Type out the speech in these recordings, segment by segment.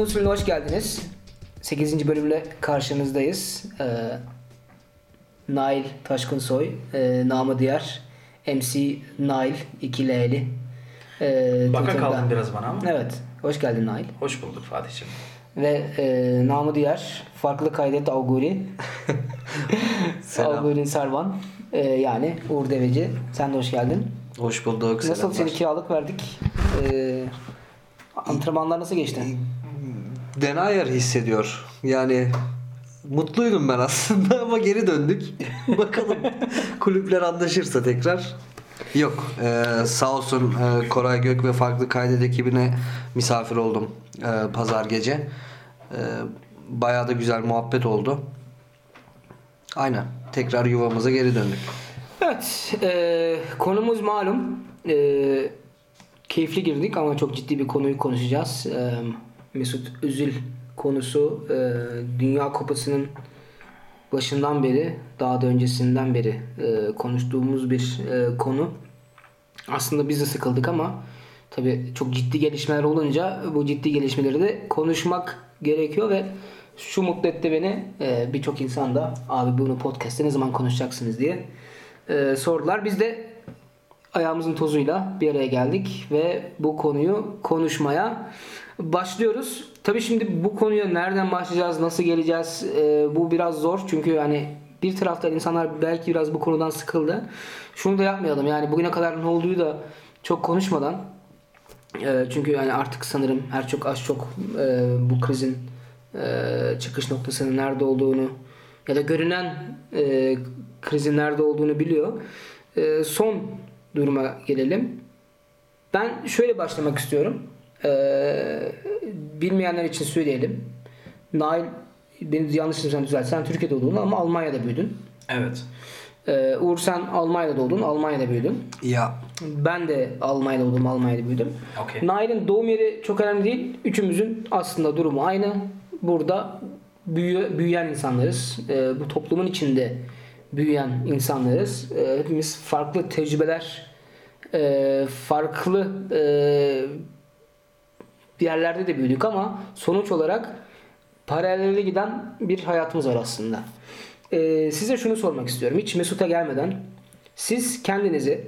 Konu usulüne hoş geldiniz. 8. bölümle karşınızdayız. Ee, Nail Taşkınsoy, e, namı diğer MC Nail 2L'li. Ee, Baka Twitter'da- kaldın biraz bana ama. Evet, hoş geldin Nail. Hoş bulduk Fatih'ciğim. Ve e, namı diğer farklı kaydet Auguri. Selam. Auguri Sarvan. E, yani Uğur Deveci. Sen de hoş geldin. Hoş bulduk. Nasıl selamlar. seni kiralık verdik? E, antrenmanlar nasıl geçti? Denayer hissediyor. Yani mutluydum ben aslında ama geri döndük. Bakalım kulüpler anlaşırsa tekrar. Yok. Ee, sağ olsun e, Koray Gök ve farklı kaydet ekibine misafir oldum e, pazar gece. E, bayağı da güzel muhabbet oldu. Aynen. Tekrar yuvamıza geri döndük. Evet, e, konumuz malum. E, keyifli girdik ama çok ciddi bir konuyu konuşacağız. E, Mesut Özil konusu e, Dünya Kupası'nın başından beri, daha da öncesinden beri e, konuştuğumuz bir e, konu. Aslında biz de sıkıldık ama tabii çok ciddi gelişmeler olunca bu ciddi gelişmeleri de konuşmak gerekiyor ve şu mutlu etti beni. e, Birçok insan da abi bunu podcast'te ne zaman konuşacaksınız diye e, sordular. Biz de ayağımızın tozuyla bir araya geldik ve bu konuyu konuşmaya başlıyoruz. Tabii şimdi bu konuya nereden başlayacağız, nasıl geleceğiz e, bu biraz zor çünkü hani bir taraftan insanlar belki biraz bu konudan sıkıldı. Şunu da yapmayalım yani bugüne kadar ne olduğu da çok konuşmadan e, çünkü yani artık sanırım her çok az çok e, bu krizin e, çıkış noktasının nerede olduğunu ya da görünen e, krizin nerede olduğunu biliyor. E, son duruma gelelim. Ben şöyle başlamak istiyorum. E, bilmeyenler için söyleyelim. Nail beni yanlış sen düzelt. Sen Türkiye'de doğdun ama Almanya'da büyüdün. Evet. E, Uğur sen Almanya'da doğdun, Almanya'da büyüdün. Ya Ben de Almanya'da doğdum, Almanya'da büyüdüm. Okey. Nail'in doğum yeri çok önemli değil. Üçümüzün aslında durumu aynı. Burada büyü, büyüyen insanlarız. Ee, bu toplumun içinde büyüyen insanlarız. Ee, hepimiz farklı tecrübeler, e, farklı e, yerlerde de büyüdük ama sonuç olarak paralelde giden bir hayatımız var aslında. Ee, size şunu sormak istiyorum. Hiç Mesut'a gelmeden siz kendinizi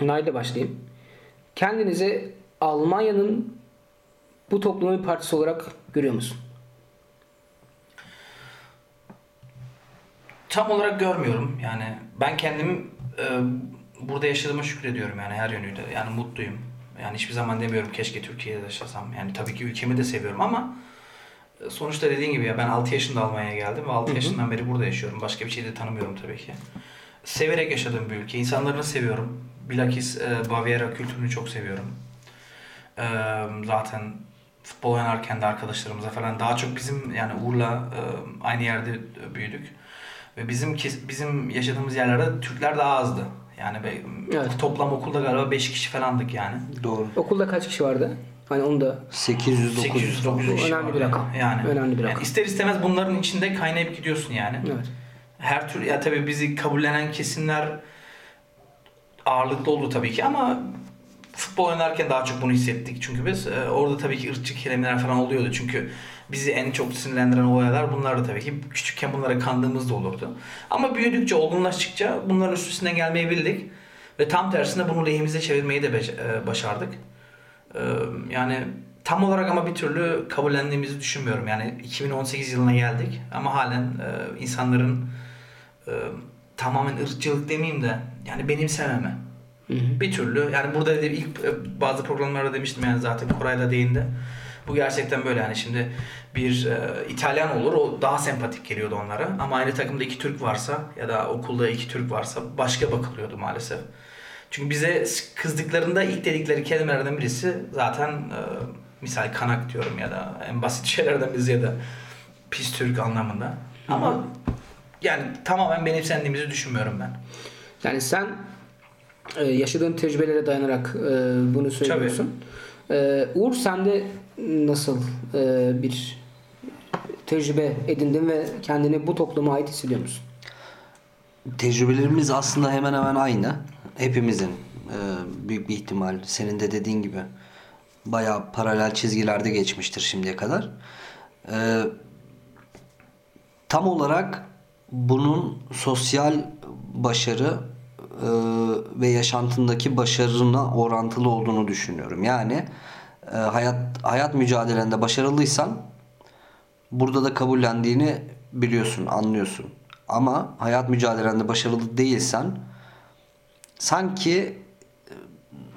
Nail'le başlayayım. Kendinizi Almanya'nın bu toplumun bir parçası olarak görüyor musun? Tam olarak görmüyorum. Yani ben kendim e, burada yaşadığıma şükrediyorum yani her yönüyle. Yani mutluyum. Yani hiçbir zaman demiyorum keşke Türkiye'de yaşasam. Yani tabii ki ülkemi de seviyorum ama e, sonuçta dediğin gibi ya ben 6 yaşında Almanya'ya geldim ve 6 yaşından beri burada yaşıyorum. Başka bir şey de tanımıyorum tabii ki. Severek yaşadığım bir ülke. İnsanlarını seviyorum. Bilakis e, Baviera kültürünü çok seviyorum. E, zaten futbol oynarken de arkadaşlarımıza falan daha çok bizim yani Uğur'la e, aynı yerde büyüdük. Ve bizim bizim yaşadığımız yerlerde Türkler daha azdı. Yani be- Evet. toplam okulda galiba 5 kişi falandık yani. doğru. Okulda kaç kişi vardı? Hani onu da 800 800 900. 900 kişi Önemli bir rakam. Yani. Önemli bir Yani rakam. ister istemez bunların içinde kaynayıp gidiyorsun yani. evet. Her tür ya tabii bizi kabullenen kesimler ağırlıklı oldu tabii ki ama futbol oynarken daha çok bunu hissettik. Çünkü biz e, orada tabii ki ırkçı kelimeler falan oluyordu. Çünkü bizi en çok sinirlendiren olaylar bunlardı tabii ki. Küçükken bunlara kandığımız da olurdu. Ama büyüdükçe, olgunlaştıkça bunların üstesinden gelmeyi bildik. Ve tam tersine bunu lehimize çevirmeyi de e, başardık. E, Yani tam olarak ama bir türlü kabullendiğimizi düşünmüyorum. Yani 2018 yılına geldik ama halen e, insanların tamamen ırkçılık demeyeyim de yani benimsememe. Hı hı. Bir türlü yani burada ilk bazı programlarda demiştim yani zaten Koray da değindi. Bu gerçekten böyle yani şimdi bir e, İtalyan olur o daha sempatik geliyordu onlara ama aynı takımda iki Türk varsa ya da okulda iki Türk varsa başka bakılıyordu maalesef. Çünkü bize kızdıklarında ilk dedikleri kelimelerden birisi zaten e, misal kanak diyorum ya da en basit şeylerden birisi ya da pis Türk anlamında. Ama yani tamamen benimsendiğimizi düşünmüyorum ben. Yani sen e, yaşadığın tecrübelere dayanarak e, bunu söylüyorsun. E, Uğur sen de nasıl e, bir tecrübe edindin ve kendini bu topluma ait hissediyor musun? Tecrübelerimiz aslında hemen hemen aynı. Hepimizin e, büyük bir ihtimal senin de dediğin gibi bayağı paralel çizgilerde geçmiştir şimdiye kadar. Ee, tam olarak bunun sosyal başarı e, ve yaşantındaki başarına orantılı olduğunu düşünüyorum. Yani e, hayat hayat mücadelende başarılıysan burada da kabullendiğini biliyorsun, anlıyorsun. Ama hayat mücadelende başarılı değilsen sanki e,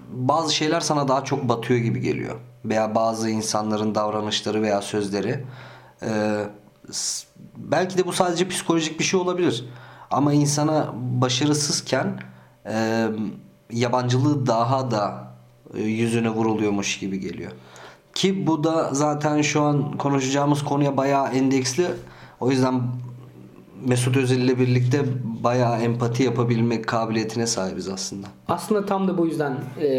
bazı şeyler sana daha çok batıyor gibi geliyor. Veya bazı insanların davranışları veya sözleri. Ee, belki de bu sadece psikolojik bir şey olabilir. Ama insana başarısızken e, yabancılığı daha da e, yüzüne vuruluyormuş gibi geliyor. Ki bu da zaten şu an konuşacağımız konuya bayağı endeksli. O yüzden Mesut Özil ile birlikte bayağı empati yapabilmek kabiliyetine sahibiz aslında. Aslında tam da bu yüzden e,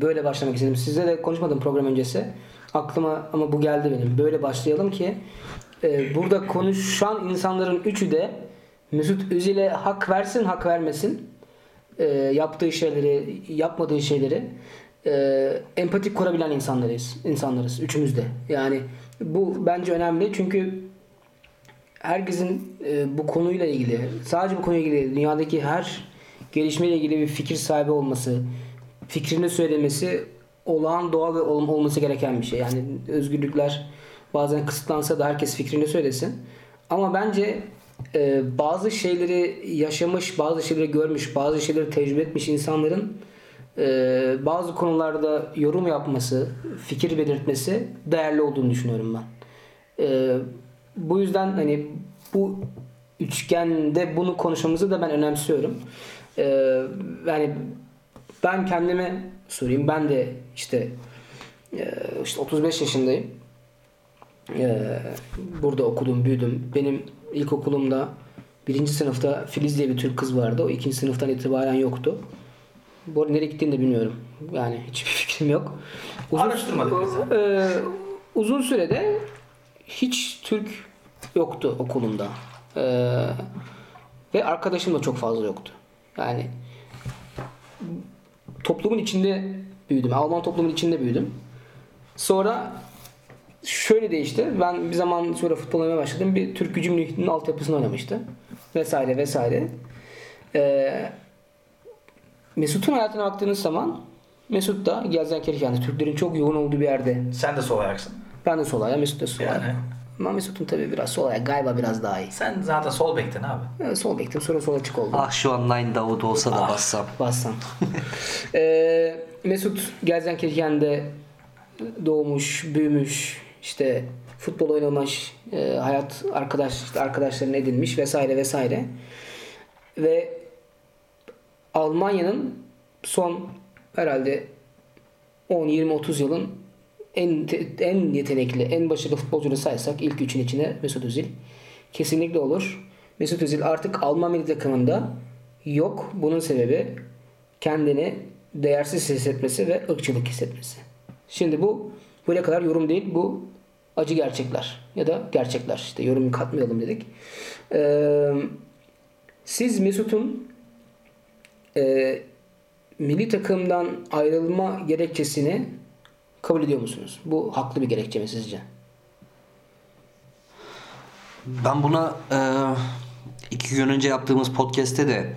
böyle başlamak istedim. Sizle de konuşmadım program öncesi. Aklıma ama bu geldi benim. Böyle başlayalım ki e, burada konuşan insanların üçü de Mesut Özil'e hak versin hak vermesin. E, yaptığı şeyleri, yapmadığı şeyleri e, empatik kurabilen insanlarız. insanlarız. Üçümüz de. Yani bu bence önemli çünkü herkesin e, bu konuyla ilgili, sadece bu konuyla ilgili dünyadaki her gelişmeyle ilgili bir fikir sahibi olması, fikrini söylemesi olağan doğal ve ol- olması gereken bir şey. Yani özgürlükler bazen kısıtlansa da herkes fikrini söylesin. Ama bence e, bazı şeyleri yaşamış, bazı şeyleri görmüş, bazı şeyleri tecrübe etmiş insanların e, bazı konularda yorum yapması, fikir belirtmesi değerli olduğunu düşünüyorum ben. E, bu yüzden hani bu üçgende bunu konuşmamızı da ben önemsiyorum. E, yani ben kendime sorayım. Ben de işte işte 35 yaşındayım. Burada okudum, büyüdüm. Benim ilkokulumda birinci sınıfta Filiz diye bir Türk kız vardı. O ikinci sınıftan itibaren yoktu. Bu arada nereye gittiğini de bilmiyorum. Yani hiçbir fikrim yok. Araştırmadık biz e, uzun sürede hiç Türk yoktu okulumda. E, ve arkadaşım da çok fazla yoktu. Yani toplumun içinde büyüdüm. Alman toplumun içinde büyüdüm. Sonra şöyle değişti. Ben bir zaman sonra futbol oynamaya başladım. Bir Türk Gücü Münih'in altyapısını oynamıştı. Vesaire vesaire. Ee, Mesut'un hayatına baktığınız zaman Mesut da Gaziantep'te Türklerin çok yoğun olduğu bir yerde. Sen de sol ayaksın. Ben de sol ayağı, Mesut da sol. Yani. Ama Mesut'un tabii biraz sol ayağı galiba biraz daha iyi. Sen zaten sol bektin abi. Evet, sol bektim sonra sol açık oldu. Ah şu an Nine Davut olsa da Ah. bassam. Bassam. Ee, Mesut Gaziantep'te doğmuş, büyümüş, işte futbol oynamış, e, hayat arkadaş işte arkadaşlarını edinmiş vesaire vesaire. Ve Almanya'nın son herhalde 10 20 30 yılın en en yetenekli, en başarılı futbolcunu saysak ilk üçün içine Mesut Özil kesinlikle olur. Mesut Özil artık Alman milli takımında yok. Bunun sebebi kendini değersiz hissetmesi ve ırkçılık hissetmesi. Şimdi bu buraya kadar yorum değil. Bu acı gerçekler ya da gerçekler. İşte yorum katmayalım dedik. Ee, siz Mesut'un e, milli takımdan ayrılma gerekçesini kabul ediyor musunuz? Bu haklı bir gerekçe mi sizce? Ben buna e, iki gün önce yaptığımız podcast'te de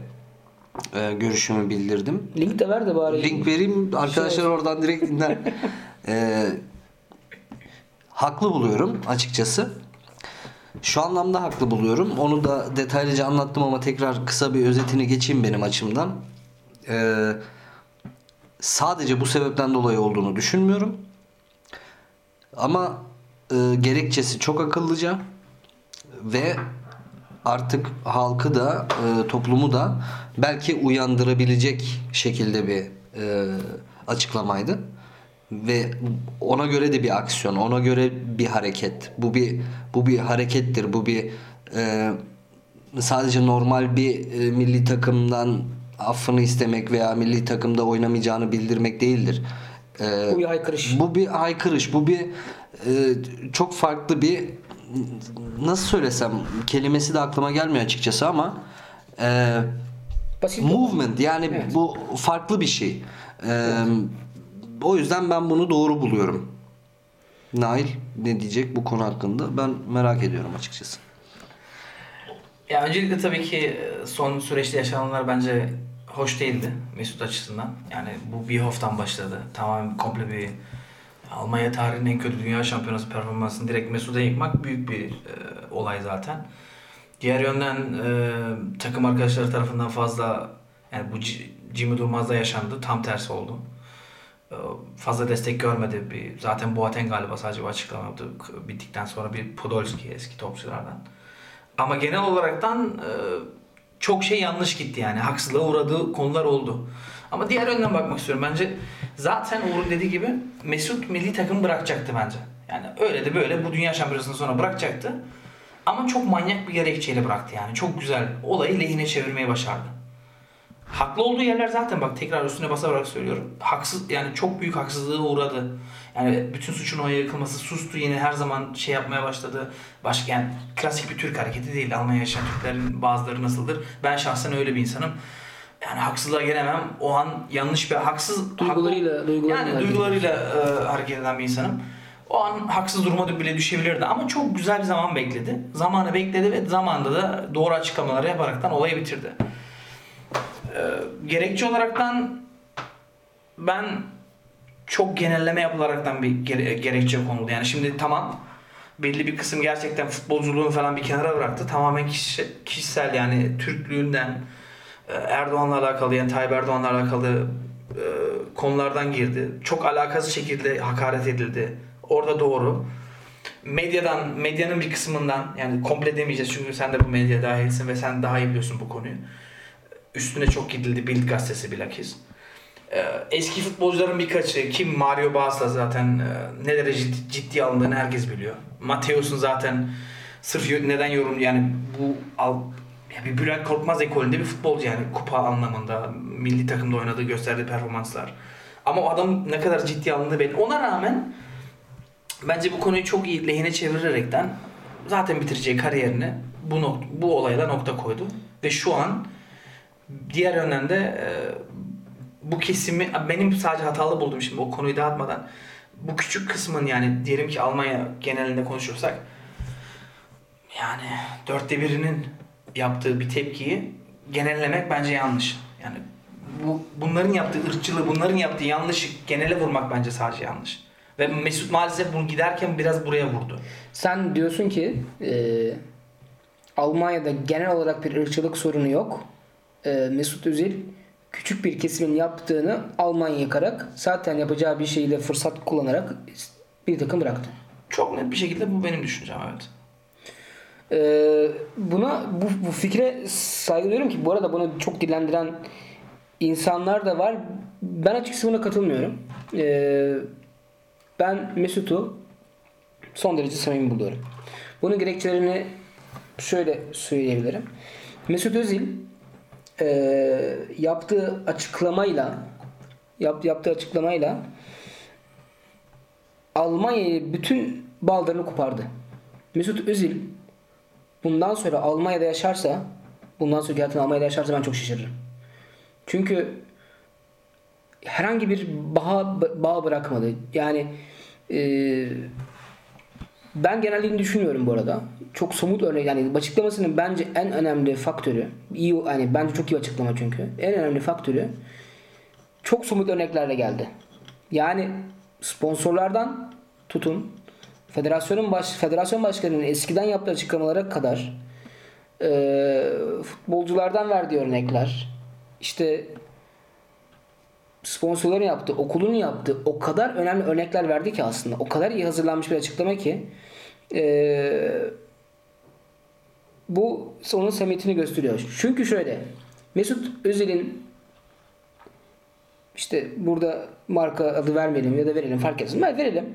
e, görüşümü bildirdim. Link de ver de bari. Link vereyim arkadaşlar Şey- oradan direkt dinler. E, haklı buluyorum açıkçası. Şu anlamda haklı buluyorum. Onu da detaylıca anlattım ama tekrar kısa bir özetini geçeyim benim açımdan. E, sadece bu sebepten dolayı olduğunu düşünmüyorum. Ama e, gerekçesi çok akıllıca ve artık halkı da e, toplumu da belki uyandırabilecek şekilde bir e, açıklamaydı ve ona göre de bir aksiyon, ona göre bir hareket. Bu bir bu bir harekettir. Bu bir e, sadece normal bir e, milli takımdan affını istemek veya milli takımda oynamayacağını bildirmek değildir. E, Bu bir haykırış. bu bir haykırış. Bu bir e, çok farklı bir nasıl söylesem kelimesi de aklıma gelmiyor açıkçası ama e, Basit. movement yani Evet. bu farklı bir şey. E, o yüzden ben bunu doğru buluyorum. Nail ne diyecek bu konu hakkında? Ben merak ediyorum açıkçası. Ya öncelikle tabii ki e, son süreçte yaşananlar bence hoş değildi Mesut açısından. Yani bu Bierhof'tan başladı. Tamamen komple bir Almanya tarihinin en kötü dünya şampiyonası performansını direkt Mesut'a yıkmak büyük bir e, olay zaten. Diğer yönden e, takım arkadaşları tarafından fazla yani bu Jimmy Durmaz'da yaşandı. Tam tersi oldu. E, fazla destek görmedi. Bir, zaten Boateng galiba sadece bir açıklama yaptı. Bittikten sonra bir Podolski eski topçulardan. Ama genel olaraktan e, çok şey yanlış gitti yani. Haksızlığa uğradığı konular oldu. Ama diğer yönden bakmak istiyorum. Bence zaten Uğur'un dediği gibi Mesut milli takım bırakacaktı bence. Yani öyle de böyle bu dünya şampiyonasından sonra bırakacaktı. Ama çok manyak bir gerekçeyle bıraktı yani. Çok güzel olayı lehine çevirmeyi başardı. Haklı olduğu yerler zaten bak tekrar üstüne basarak söylüyorum. Haksız yani çok büyük haksızlığa uğradı. Yani bütün suçun ona yıkılması sustu yine her zaman şey yapmaya başladı. Başka yani klasik bir Türk hareketi değil. Almanya yaşayan Türklerin bazıları nasıldır? Ben şahsen öyle bir insanım. Yani haksızlığa gelemem. O an yanlış bir haksız Duygularıyla- haklı- duygularıyla yani duygularıyla e, hareket eden bir insanım. O an haksız duruma bile düşebilirdi ama çok güzel bir zaman bekledi. Zamanı bekledi ve zamanında da doğru açıklamaları yaparaktan olayı bitirdi. Ee, gerekçe olaraktan ben çok genelleme yapılaraktan bir gere- gerekçe konuldu. Yani şimdi tamam belli bir kısım gerçekten futbolculuğunu falan bir kenara bıraktı. Tamamen kişi- kişisel yani Türklüğünden e, Erdoğan'la alakalı yani Tayyip Erdoğan'la alakalı e, konulardan girdi. Çok alakasız şekilde hakaret edildi. Orada doğru. Medyadan, medyanın bir kısmından yani komple demeyeceğiz çünkü sen de bu medya dahilsin ve sen daha iyi biliyorsun bu konuyu. Üstüne çok gidildi Bild gazetesi bilakis. Ee, eski futbolcuların birkaçı kim Mario Basla zaten e, ne derece ciddi, ciddiye alındığını herkes biliyor. Mateus'un zaten sırf neden yorum yani bu al, ya bir Bülent Korkmaz ekolünde bir futbolcu yani kupa anlamında milli takımda oynadığı gösterdiği performanslar. Ama o adam ne kadar ciddiye alındığı belli. Ona rağmen bence bu konuyu çok iyi lehine çevirerekten zaten bitireceği kariyerini bu nok- bu olayla nokta koydu ve şu an diğer yönden de e, bu kesimi benim sadece hatalı buldum şimdi o konuyu dağıtmadan bu küçük kısmın yani diyelim ki Almanya genelinde konuşursak yani dörtte birinin yaptığı bir tepkiyi genellemek bence yanlış. Yani bu bunların yaptığı ırkçılığı, bunların yaptığı yanlışı genele vurmak bence sadece yanlış. Ve Mesut maalesef bunu giderken biraz buraya vurdu. Sen diyorsun ki e, Almanya'da genel olarak bir ırkçılık sorunu yok. E, Mesut Özil küçük bir kesimin yaptığını Almanya yıkarak zaten yapacağı bir şeyi de fırsat kullanarak bir takım bıraktı. Çok net bir şekilde bu benim düşüncem evet. Ee, buna bu, bu fikre saygı duyuyorum ki bu arada bunu çok dilendiren insanlar da var. Ben açıkçası buna katılmıyorum. Ee, ben Mesut'u son derece samimi buluyorum. Bunun gerekçelerini şöyle söyleyebilirim. Mesut Özil e, yaptığı açıklamayla yap, yaptığı açıklamayla Almanya'yı bütün ballarını kopardı. Mesut Özil bundan sonra Almanya'da yaşarsa bundan sonra hayatını Almanya'da yaşarsa ben çok şaşırırım. Çünkü herhangi bir bağ, bağ bırakmadı. Yani e, ben genelliğini düşünüyorum bu arada. Çok somut örnek yani açıklamasının bence en önemli faktörü iyi yani bence çok iyi açıklama çünkü. En önemli faktörü çok somut örneklerle geldi. Yani sponsorlardan tutun federasyonun baş federasyon başkanının eskiden yaptığı açıklamalara kadar e, futbolculardan verdiği örnekler işte sponsorların yaptığı, okulun yaptığı o kadar önemli örnekler verdi ki aslında. O kadar iyi hazırlanmış bir açıklama ki e, bu onun samimiyetini gösteriyor. Çünkü şöyle Mesut Özil'in işte burada marka adı vermeyelim ya da verelim fark etmez. Ben verelim.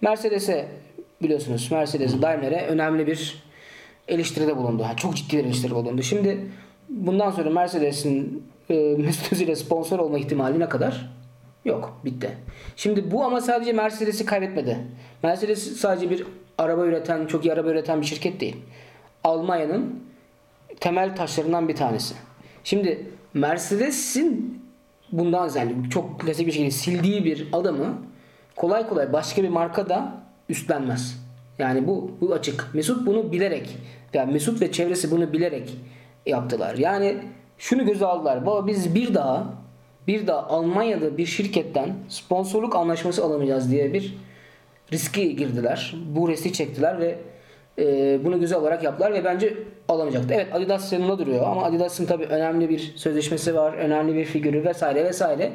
Mercedes'e biliyorsunuz Mercedes Daimler'e önemli bir eleştiride bulundu. Ha, çok ciddi bir eleştiri bulundu. Şimdi bundan sonra Mercedes'in e, Mesut Özil'e sponsor olma ihtimali ne kadar? Yok. Bitti. Şimdi bu ama sadece Mercedes'i kaybetmedi. Mercedes sadece bir araba üreten, çok iyi araba üreten bir şirket değil. Almanya'nın temel taşlarından bir tanesi. Şimdi Mercedes'in bundan yani çok klasik bir şekilde sildiği bir adamı kolay kolay başka bir marka da üstlenmez. Yani bu bu açık. Mesut bunu bilerek yani Mesut ve çevresi bunu bilerek yaptılar. Yani şunu göze aldılar. Baba biz bir daha bir daha Almanya'da bir şirketten sponsorluk anlaşması alamayacağız diye bir riski girdiler. Bu riski çektiler ve e, bunu göze alarak yaptılar ve bence alamayacaktı. Evet Adidas yanında duruyor ama Adidas'ın tabii önemli bir sözleşmesi var, önemli bir figürü vesaire vesaire.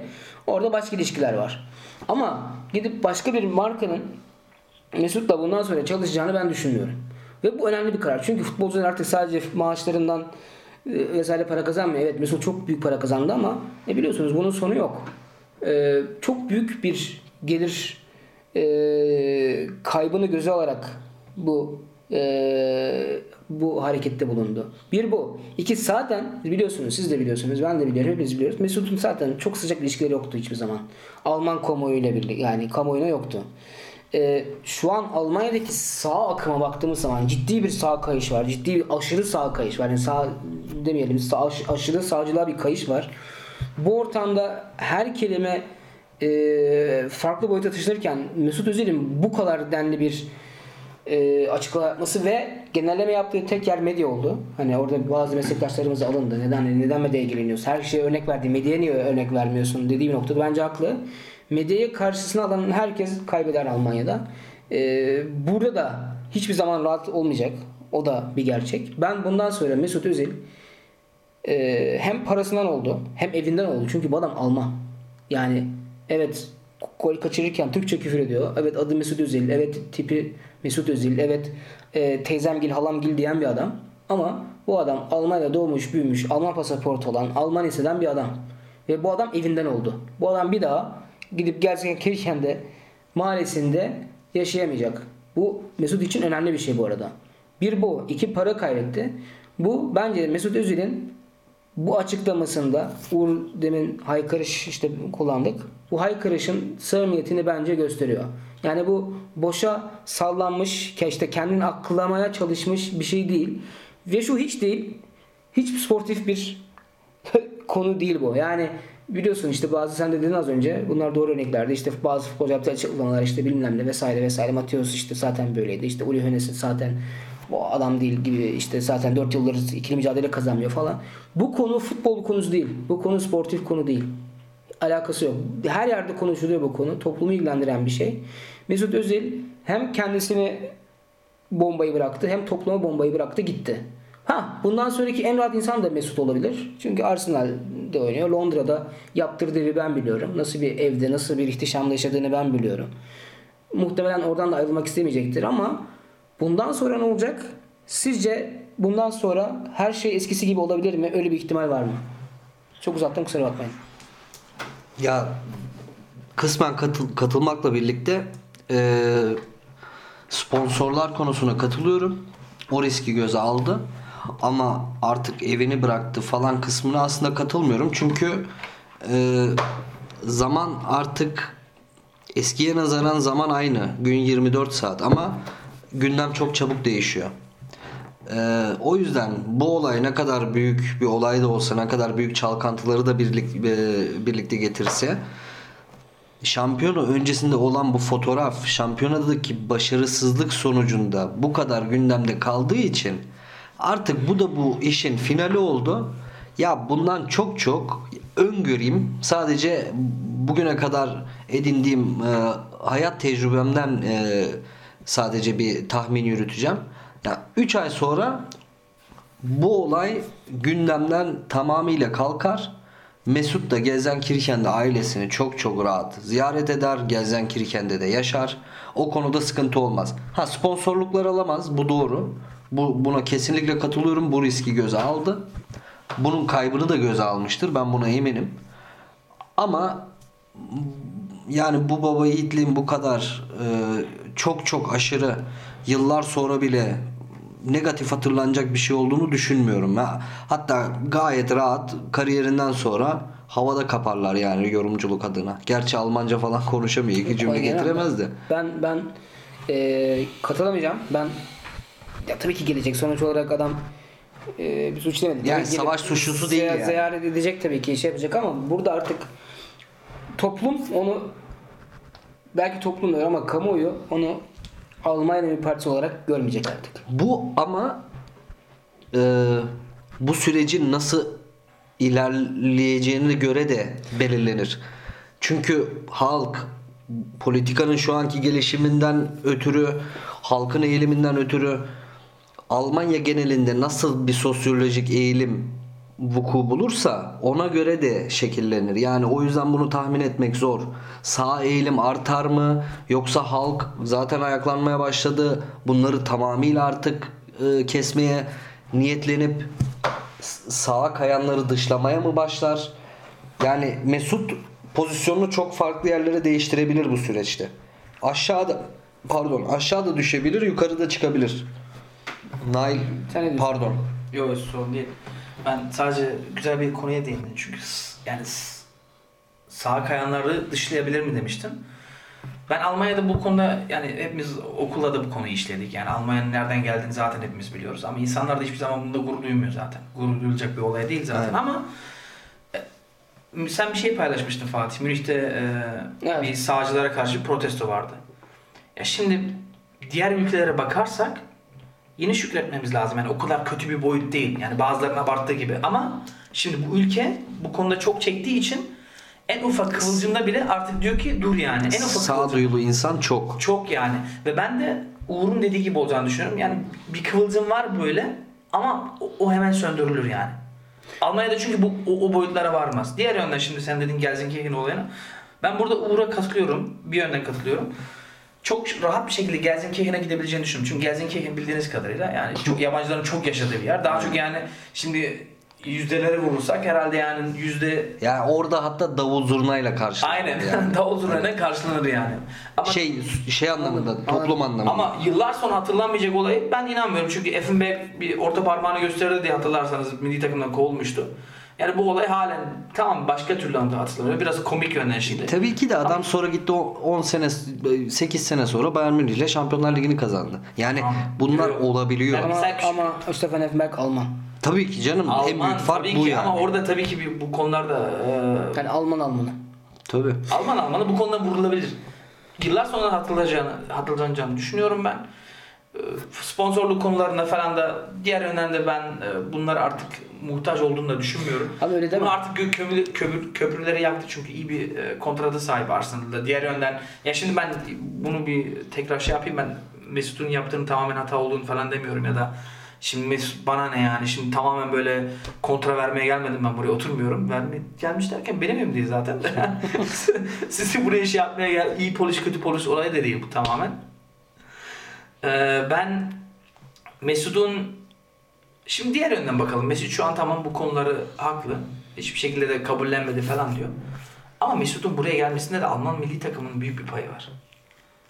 Orada başka ilişkiler var. Ama gidip başka bir markanın Mesut'la bundan sonra çalışacağını ben düşünmüyorum. Ve bu önemli bir karar. Çünkü futbolcular artık sadece maaşlarından vesaire para kazanmıyor. Evet Mesut çok büyük para kazandı ama ne biliyorsunuz bunun sonu yok. Ee, çok büyük bir gelir e, kaybını göze alarak bu e, bu harekette bulundu. Bir bu. İki zaten biliyorsunuz siz de biliyorsunuz ben de biliyorum hepimiz biliyoruz. Mesut'un zaten çok sıcak ilişkileri yoktu hiçbir zaman. Alman kamuoyuyla birlikte yani kamuoyuna yoktu. Ee, şu an Almanya'daki sağ akıma baktığımız zaman ciddi bir sağ kayış var. Ciddi bir aşırı sağ kayış var. Yani sağ demeyelim sağ, aş- aşırı sağcılığa bir kayış var. Bu ortamda her kelime e, farklı boyuta taşınırken Mesut Özil'in bu kadar denli bir e, açıklama yapması ve genelleme yaptığı tek yer medya oldu. Hani orada bazı meslektaşlarımız alındı. Neden neden medyaya ilgileniyorsun? Her şeye örnek verdi. Medyaya niye örnek vermiyorsun dediği bir noktada bence haklı. Medyayı karşısına alan herkes kaybeder Almanya'da. E, burada da hiçbir zaman rahat olmayacak. O da bir gerçek. Ben bundan sonra Mesut Özil e, hem parasından oldu hem evinden oldu. Çünkü bu adam Alman. Yani evet gol kaçırırken Türkçe küfür ediyor. Evet adı Mesut Özil. Evet tipi Mesut Özil. Evet e, teyzemgil halamgil diyen bir adam. Ama bu adam Almanya'da doğmuş büyümüş Alman pasaportu olan Alman liseden bir adam. Ve bu adam evinden oldu. Bu adam bir daha gidip Gelsenkirchen'de mahallesinde yaşayamayacak. Bu Mesut için önemli bir şey bu arada. Bir bu. iki para kaybetti. Bu bence Mesut Özil'in bu açıklamasında Uğur demin haykırış işte kullandık. Bu haykırışın samimiyetini bence gösteriyor. Yani bu boşa sallanmış, işte kendini akıllamaya çalışmış bir şey değil. Ve şu hiç değil. Hiç sportif bir konu değil bu. Yani biliyorsun işte bazı sen de dedin az önce bunlar doğru örneklerdi. İşte bazı futbolcu yaptığı açıklamalar işte bilmem ne vesaire vesaire. Matios işte zaten böyleydi. İşte Uli Hoeneß zaten bu adam değil gibi işte zaten 4 yıldır ikili mücadele kazanmıyor falan. Bu konu futbol konusu değil. Bu konu sportif konu değil. Alakası yok. Her yerde konuşuluyor bu konu. Toplumu ilgilendiren bir şey. Mesut Özil hem kendisini bombayı bıraktı hem topluma bombayı bıraktı gitti. Ha bundan sonraki en rahat insan da Mesut olabilir. Çünkü Arsenal'de oynuyor. Londra'da yaptırdığı evi ben biliyorum. Nasıl bir evde, nasıl bir ihtişamda yaşadığını ben biliyorum. Muhtemelen oradan da ayrılmak istemeyecektir ama bundan sonra ne olacak? Sizce bundan sonra her şey eskisi gibi olabilir mi? Öyle bir ihtimal var mı? Çok uzattım kusura bakmayın. Ya kısmen katıl- katılmakla birlikte e, sponsorlar konusuna katılıyorum. O riski göze aldı. Ama artık evini bıraktı falan kısmına aslında katılmıyorum. Çünkü e, zaman artık eskiye nazaran zaman aynı. Gün 24 saat ama gündem çok çabuk değişiyor. Ee, o yüzden bu olay ne kadar büyük bir olay da olsa ne kadar büyük çalkantıları da birlik, e, birlikte getirse şampiyona öncesinde olan bu fotoğraf şampiyonadaki başarısızlık sonucunda bu kadar gündemde kaldığı için artık bu da bu işin finali oldu. Ya bundan çok çok öngöreyim. Sadece bugüne kadar edindiğim e, hayat tecrübemden e, sadece bir tahmin yürüteceğim. Ya 3 ay sonra bu olay gündemden tamamıyla kalkar. Mesut da Gelsenkirchen'de ailesini çok çok rahat ziyaret eder. Gelsenkirchen'de de yaşar. O konuda sıkıntı olmaz. Ha sponsorluklar alamaz. Bu doğru. Bu, buna kesinlikle katılıyorum. Bu riski göze aldı. Bunun kaybını da göze almıştır. Ben buna eminim. Ama yani bu baba yiğitliğin bu kadar e, çok çok aşırı yıllar sonra bile negatif hatırlanacak bir şey olduğunu düşünmüyorum. Ha, hatta gayet rahat kariyerinden sonra havada kaparlar yani yorumculuk adına. Gerçi Almanca falan konuşamıyor. iki cümle Aynen. getiremez de. Ben ben e, katılamayacağım. Ben ya tabii ki gelecek. Sonuç olarak adam e, bir suç demedi. Yani Tabii savaş gelip suçlusu değil yani. Ziyaret edecek tabii ki şey yapacak ama burada artık toplum onu belki toplum diyor ama kamuoyu onu Almanya'nın bir partisi olarak görmeyecek artık. Bu ama e, bu sürecin nasıl ilerleyeceğine göre de belirlenir. Çünkü halk politikanın şu anki gelişiminden ötürü, halkın eğiliminden ötürü Almanya genelinde nasıl bir sosyolojik eğilim vuku bulursa ona göre de şekillenir. Yani o yüzden bunu tahmin etmek zor. Sağ eğilim artar mı yoksa halk zaten ayaklanmaya başladı. Bunları tamamıyla artık e, kesmeye niyetlenip sağa kayanları dışlamaya mı başlar? Yani Mesut pozisyonunu çok farklı yerlere değiştirebilir bu süreçte. Aşağıda pardon aşağıda düşebilir, yukarıda çıkabilir. Nail Sen ne diyorsun? pardon. Yok sorun değil. Ben sadece güzel bir konuya değindim. Çünkü s- yani s- sağ kayanları dışlayabilir mi demiştin. Ben Almanya'da bu konuda yani hepimiz okulda da bu konuyu işledik. Yani Almanya'nın nereden geldiğini zaten hepimiz biliyoruz. Ama insanlar da hiçbir zaman bunda gurur duymuyor zaten. Gurur duyulacak bir olay değil zaten Evet. ama e, sen bir şey paylaşmıştın Fatih. Münih'te e, Evet. bir sağcılara karşı protesto vardı. Ya şimdi diğer ülkelere bakarsak yine şükretmemiz lazım. Yani o kadar kötü bir boyut değil. Yani bazılarının abarttığı gibi. Ama şimdi bu ülke bu konuda çok çektiği için en ufak kıvılcımda bile artık diyor ki dur yani. En ufak. Sağduyulu insan çok. Çok yani. Ve ben de Uğur'un dediği gibi olacağını düşünüyorum. Yani bir kıvılcım var böyle ama o, o hemen söndürülür yani. Almanya'da çünkü bu o, o boyutlara varmaz. Diğer yönden şimdi sen dedin Gelsenkirchen olayına. Ben burada Uğur'a katılıyorum. Bir yönden katılıyorum. Çok rahat bir şekilde Gelsenkirchen'e gidebileceğini düşünüyorum. Çünkü Gelsenkirchen bildiğiniz kadarıyla yani çok yabancıların çok yaşadığı bir yer. Daha çok yani şimdi yüzdelere vurursak herhalde yani yüzde Yani orada hatta davul zurnayla karşılanır. aynen Yani. davul zurnayla karşılanır yani. Ama Şey şey anlamında, toplum anlamında. ama yıllar sonra hatırlanmayacak olayı ben inanmıyorum. Çünkü Effenberg bir orta parmağını gösterdi diye hatırlarsanız milli takımdan kovulmuştu. Yani bu olay halen tamam başka türlü hatırlanıyor. Biraz komik yönden şimdi. Tabii ki de adam sonra gitti o 10 sene 8 sene sonra Bayern Münih ile Şampiyonlar Ligi'ni kazandı. Yani Tamam. bunlar Biliyorum. olabiliyor. Ama, ama Stefan Effenberg Alman. Tabii ki canım en Alman büyük fark tabii bu ki yani. ama orada tabii ki bir- bu konularda e, Yani Alman Almanı. Tabii. Alman Almanı bu konuda vurulabilir. Yıllar sonra hatırlanacağını, hatırlanacağını düşünüyorum ben. E, Sponsorluk konularında falan da diğer yönden de ben e, bunlar artık muhtaç olduğunu da düşünmüyorum. Abi öyle deme. Bunu artık kömür, kömür, köprüleri yaktı çünkü iyi bir e, kontrata sahip Arsenal'da. Diğer yönden ya şimdi ben bunu bir tekrar şey yapayım ben Mesut'un yaptığını tamamen hata olduğunu falan demiyorum ya da şimdi Mesut bana ne yani şimdi tamamen böyle kontra vermeye gelmedim ben buraya oturmuyorum. Verme, gelmiş derken benim evim değil zaten de. Sizi buraya şey yapmaya gel iyi polis kötü polis olayı da değil bu tamamen. Ee, ben Mesut'un Şimdi diğer yönden bakalım. Mesut şu an tamam bu konuları haklı. Hiçbir şekilde de kabullenmedi falan diyor. Ama Mesut'un buraya gelmesinde de Alman milli takımının büyük bir payı var.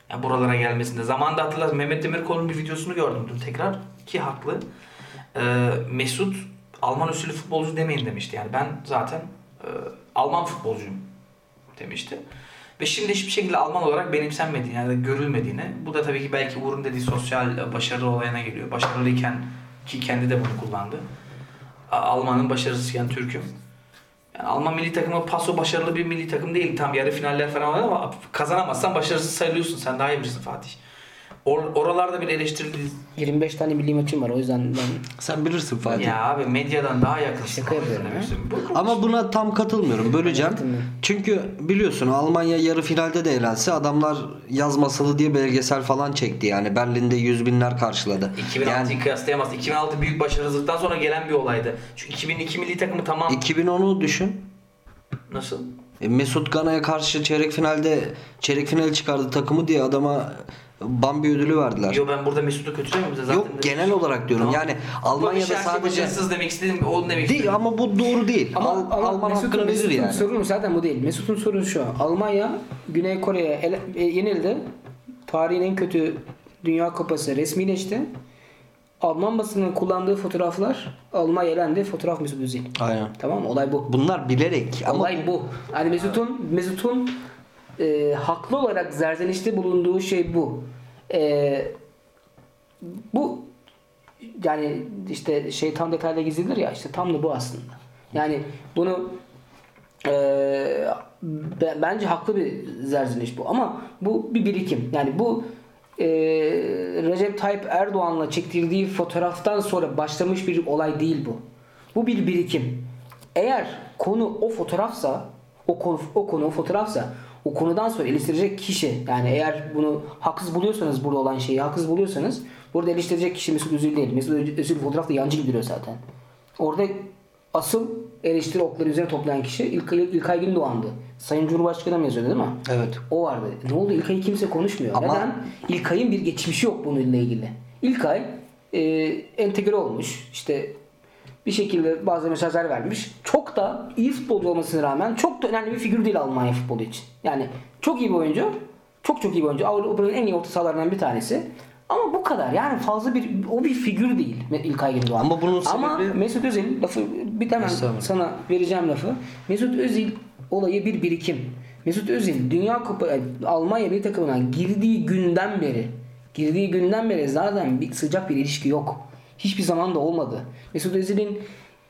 Yani buralara gelmesinde. Zamanında hatırlarsın Mehmet Demirkol'un bir videosunu gördüm dün tekrar. Ki haklı. Ee, Mesut Alman usulü futbolcu demeyin demişti. Yani ben zaten e, Alman futbolcuyum demişti. Ve şimdi hiçbir şekilde Alman olarak benimsenmediğini yani görülmediğini. Bu da tabii ki belki Uğur'un dediği sosyal başarı olayına geliyor. Başarılıyken ki kendi de bunu kullandı. Alman'ın başarısızken Türk'üm. Yani Alman milli takımı paso başarılı bir milli takım değil. Tam yarı finaller falan var ama kazanamazsan başarısız sayılıyorsun. Sen daha iyi bilirsin Fatih. Or- oralarda bile eleştirildi. 25 tane milli maçım var o yüzden ben Sen bilirsin Fatih. Ya abi medyadan daha yakınsın. Şaka yapıyorum Ama buna tam katılmıyorum. Böleceğim. Çünkü biliyorsun Almanya yarı finalde de elense adamlar yaz masalı diye belgesel falan çekti yani. Berlin'de yüz binler karşıladı. 2006'yı Yani kıyaslayamaz. 2006 büyük başarısızlıktan sonra gelen bir olaydı. Çünkü 2002 milli takımı tamam. 2010'u düşün. Nasıl? E, Mesut Gana'ya karşı çeyrek finalde çeyrek finali çıkardı takımı diye adama Bambi ödülü verdiler. Yo ben burada Mesut'u kötülemiyorum zaten. Yok genel olarak diyorum. Tamam. Yani Almanya'da sadece başarısız demek istedim, onu demek değil istedim. ama bu doğru değil. Ama, Al- ama Alman Mesut'un, hakkını Mesut'un yani. sorunu zaten bu değil. Mesut'un sorusu şu. Almanya Güney Kore'ye e, yenildi. Tarihin en kötü Dünya Kupası resmileşti. Alman basının kullandığı fotoğraflar Almanya elendi. Fotoğraf Mesut Özil. Aynen. Tamam? Olay bu. Bunlar bilerek ama Olay bu. Yani Mesut'un Mesut'un e, haklı olarak zerzenişte bulunduğu şey bu. E, bu yani işte şeytan detayla gizlidir ya işte tam da bu aslında. Yani bunu e, be- bence haklı bir zerziniş bu ama bu bir birikim. Yani bu e, Recep Tayyip Erdoğan'la çektirdiği fotoğraftan sonra başlamış bir olay değil bu. Bu bir birikim. Eğer konu o fotoğrafsa, o konu, o konu o fotoğrafsa o konudan sonra eleştirecek kişi yani eğer bunu haksız buluyorsanız burada olan şeyi haksız buluyorsanız burada eleştirecek kişi Mesut Özil değil. Mesut Özil fotoğrafta yancı gidiyor zaten. Orada asıl eleştiri okları üzerine toplayan kişi İlkay, İlkay Gündoğan'dı. Sayın Cumhurbaşkanı mı yazıyordu değil mi? Evet. O vardı. Ne oldu? İlkay'ı kimse konuşmuyor. Ama- Neden? İlkay'ın bir geçmişi yok bununla ilgili. İlkay e, entegre olmuş. İşte bir şekilde bazı mesajlar vermiş. Çok da iyi futbolcu olmasına rağmen çok da önemli bir figür değil Almanya futbolu için. Yani çok iyi bir oyuncu. Çok çok iyi bir oyuncu. Avrupa'nın en iyi orta sahalarından bir tanesi. Ama bu kadar. Yani fazla bir o bir figür değil İlkay Gündoğan. Ama bunun Ama sebebi- Mesut Özil lafı bir Estağfurullah. sana vereceğim lafı. Mesut Özil olayı bir birikim. Mesut Özil Dünya Kupa Almanya bir takımına girdiği günden beri girdiği günden beri zaten bir sıcak bir ilişki yok. Hiçbir zaman da olmadı. Mesut Özil'in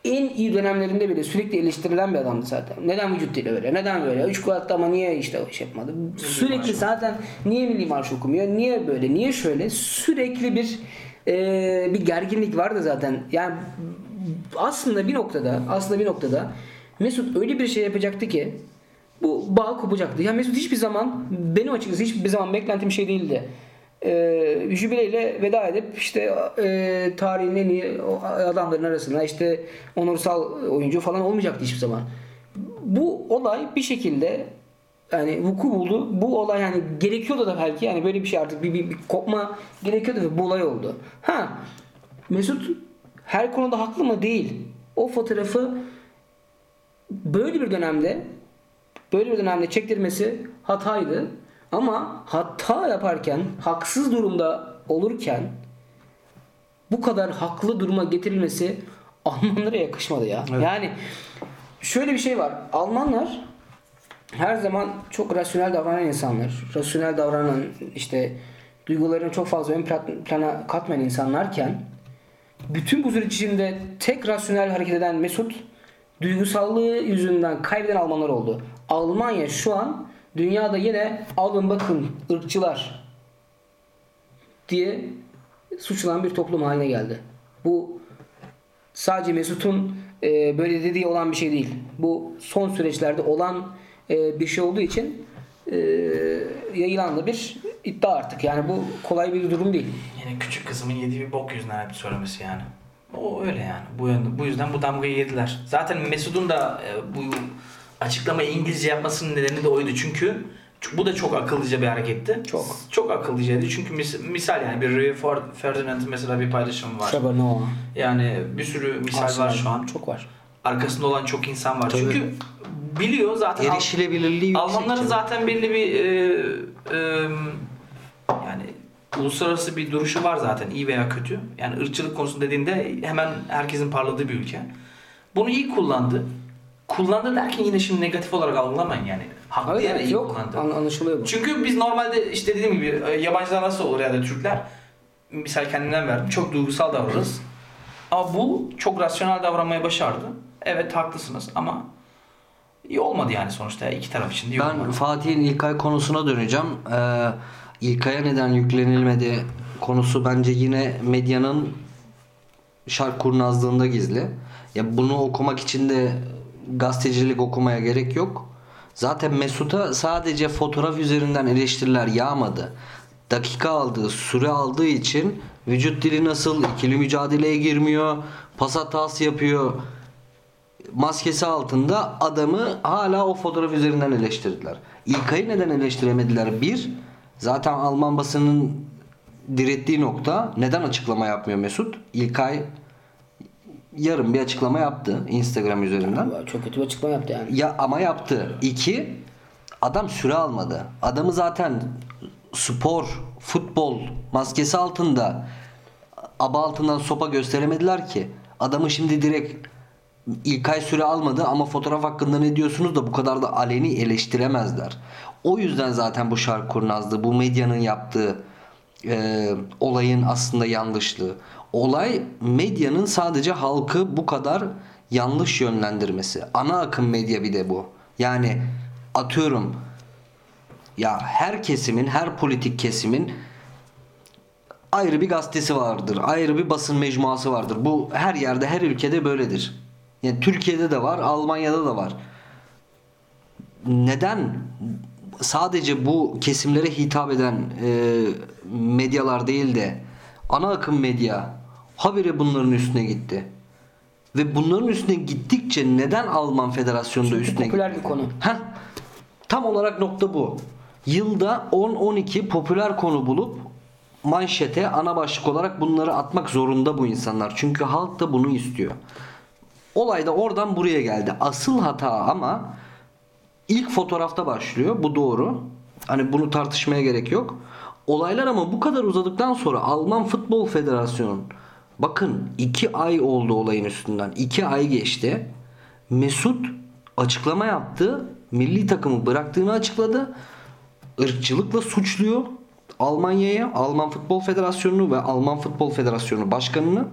en iyi dönemlerinde bile sürekli eleştirilen bir adamdı zaten. Neden vücut dili böyle? Neden böyle? Üç gol attı ama niye işte iş yapmadı? Sürekli zaten niye milli marş okumuyor? Niye böyle? Niye şöyle? Sürekli bir e, bir gerginlik vardı zaten. Yani aslında bir noktada aslında bir noktada Mesut öyle bir şey yapacaktı ki bu bağ kopacaktı. Ya Mesut hiçbir zaman benim açıkçası hiçbir zaman beklentim şey değildi. Ee, jübileyle veda edip işte e, tarihin en iyi adamların arasında işte onursal oyuncu falan olmayacaktı hiçbir zaman. Bu olay bir şekilde yani vuku buldu. Bu olay yani gerekiyordu da belki yani böyle bir şey artık bir, bir, bir kopma gerekiyordu ve bu olay oldu. Ha Mesut her konuda haklı mı? Değil. O fotoğrafı böyle bir dönemde böyle bir dönemde çektirmesi hataydı. Ama hata yaparken, haksız durumda olurken bu kadar haklı duruma getirilmesi Almanlara yakışmadı ya. Yani şöyle bir şey var. Almanlar her zaman çok rasyonel davranan insanlar. Rasyonel davranan işte duygularını çok fazla ön pla- plana katmayan insanlarken bütün bu süreç içinde tek rasyonel hareket eden Mesut duygusallığı yüzünden kaybeden Almanlar oldu. Almanya şu an dünyada yine alın bakın ırkçılar diye suçlanan bir toplum haline geldi. Bu sadece Mesut'un e, böyle dediği olan bir şey değil. Bu son süreçlerde olan e, bir şey olduğu için e, yayılan da bir iddia artık. Yani bu kolay bir durum değil. Yani küçük kızımın yediği bir bok yüzünden hep söylemesi yani. O öyle yani. Bu yönde, bu yüzden bu damgayı yediler. Zaten Mesut'un da e, bu açıklamayı İngilizce yapmasının nedeni de oydu. Çünkü bu da çok akıllıca bir hareketti. Çok. Çok akıllıcaydı. Çünkü mis- misal yani bir Rio Ferdinand'ın mesela bir paylaşımı var. Trevor Noah. Yani bir sürü misal Arsenal. var şu an. Çok var. Arkasında olan çok insan var. Tabii. Çünkü biliyor zaten Al- Erişilebilirliği yüksek. Almanların canım. zaten belli bir e, e, yani uluslararası bir duruşu var zaten iyi veya kötü. Yani ırkçılık konusunda dediğinde hemen herkesin parladığı bir ülke. Bunu iyi kullandı. Kullandı derken yine şimdi negatif olarak algılamayın yani. Haklı Hayır, yere iyi yok. kullandı. An- anlaşılıyor bu. Çünkü biz normalde işte dediğim gibi e, yabancılar nasıl olur ya da Türkler misal kendimden verdim çok duygusal davranırız. Ama bu çok rasyonel davranmayı başardı. Evet haklısınız ama iyi olmadı yani sonuçta iki taraf için de Ben. Fatih'in İlkay konusuna döneceğim. Ee, İlkay'a neden yüklenilmedi konusu bence yine medyanın şark kurnazlığında gizli. Ya bunu okumak için de gazetecilik okumaya gerek yok. Zaten Mesut'a sadece fotoğraf üzerinden eleştiriler yağmadı. Dakika aldığı, süre aldığı için vücut dili nasıl, ikili mücadeleye girmiyor, pas hatası yapıyor maskesi altında adamı hala o fotoğraf üzerinden eleştirdiler. İlkay'ı neden eleştiremediler? Bir, zaten Alman basının direttiği nokta neden açıklama yapmıyor Mesut? İlkay yarın bir açıklama yaptı Instagram üzerinden. Çok kötü bir açıklama yaptı yani. Ya ama yaptı. İki, adam süre almadı. Adamı zaten spor, futbol maskesi altında aba altından sopa gösteremediler ki. Adamı şimdi direkt ilk ay süre almadı ama fotoğraf hakkında ne diyorsunuz da bu kadar da aleni eleştiremezler. O yüzden zaten bu şark kurnazlığı, bu medyanın yaptığı e, olayın aslında yanlışlığı. Olay medyanın sadece halkı bu kadar yanlış yönlendirmesi. Ana akım medya bir de bu. Yani atıyorum ya her kesimin, her politik kesimin ayrı bir gazetesi vardır. Ayrı bir basın mecmuası vardır. Bu her yerde, her ülkede böyledir. Yani Türkiye'de de var, Almanya'da da var. Neden sadece bu kesimlere hitap eden e, medyalar değil de ana akım medya habire bunların üstüne gitti? Ve bunların üstüne gittikçe neden Alman Federasyonu da Çünkü üstüne popüler gitti? bir konu. Heh, tam olarak nokta bu. Yılda 10-12 popüler konu bulup manşete ana başlık olarak bunları atmak zorunda bu insanlar. Çünkü halk da bunu istiyor. Olay da oradan buraya geldi. Asıl hata ama ilk fotoğrafta başlıyor. Bu doğru. Hani bunu tartışmaya gerek yok. Olaylar ama bu kadar uzadıktan sonra Alman Futbol Federasyonu bakın 2 ay oldu olayın üstünden. 2 ay geçti. Mesut açıklama yaptı. Milli takımı bıraktığını açıkladı. Irkçılıkla suçluyor Almanya'ya, Alman Futbol Federasyonu'nu ve Alman Futbol Federasyonu Başkanı'nı.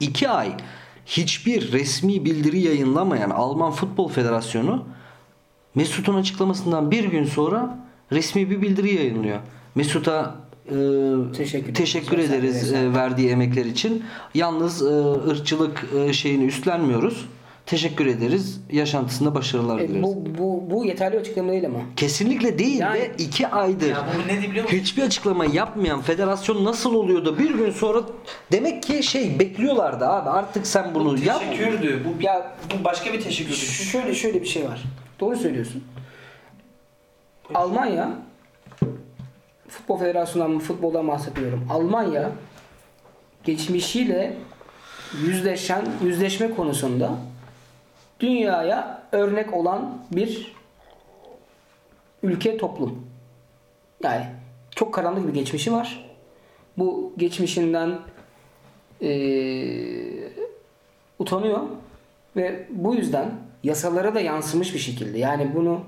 2 ay hiçbir resmi bildiri yayınlamayan Alman Futbol Federasyonu Mesut'un açıklamasından bir gün sonra resmi bir bildiri yayınlıyor. Mesut'a e, Teşekkür teşekkür ederiz. e, verdiği emekler için. Yalnız e, ırkçılık e, şeyini üstlenmiyoruz. Teşekkür ederiz. Yaşantısında başarılar E, dileriz. bu, bu, bu yeterli açıklama değil ama. Kesinlikle değil Yani- ve iki aydır Ya bu ne biliyor musun? hiçbir açıklama yapmayan federasyon nasıl oluyor da bir gün sonra demek ki şey bekliyorlardı abi artık sen bunu Bu yap. teşekkürdü. Bu, Ya- bu başka bir teşekkürdü. Şöyle şöyle bir şey var. Doğru söylüyorsun. Almanya Futbol Federasyonu'ndan futboldan bahsediyorum. Almanya geçmişiyle yüzleşen, yüzleşme konusunda dünyaya örnek olan bir ülke toplum. Yani çok karanlık bir geçmişi var. Bu geçmişinden eee, utanıyor ve bu yüzden yasalara da yansımış bir şekilde. Yani bunu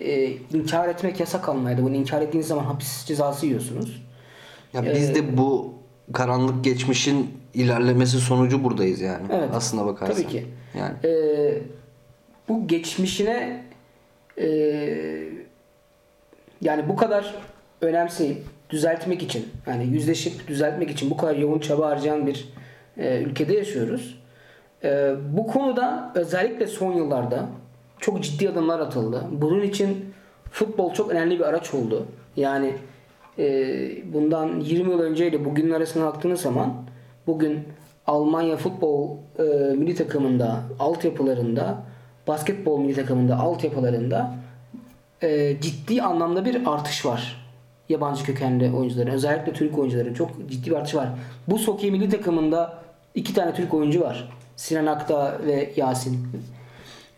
e, inkar etmek yasak Almanya'da. Bunu inkar ettiğiniz zaman hapis cezası yiyorsunuz. Ya biz de bu karanlık geçmişin ilerlemesi sonucu buradayız yani. Evet. Aslına bakarsan. Tabii ki. Yani E, bu geçmişine e, yani bu kadar önemseyip düzeltmek için yani yüzleşip düzeltmek için bu kadar yoğun çaba harcayan bir e, ülkede yaşıyoruz. E, bu konuda özellikle son yıllarda çok ciddi adımlar atıldı. Bunun için futbol çok önemli bir araç oldu. Yani e, bundan 20 yıl önceyle bugünün arasına baktığınız zaman bugün Almanya futbol e, milli takımında, altyapılarında, basketbol milli takımında, altyapılarında e, ciddi anlamda bir artış var. Yabancı kökenli oyuncuların, özellikle Türk oyuncuların çok ciddi bir artış var. Bu Soki milli takımında iki tane Türk oyuncu var. Sinan Akta ve Yasin.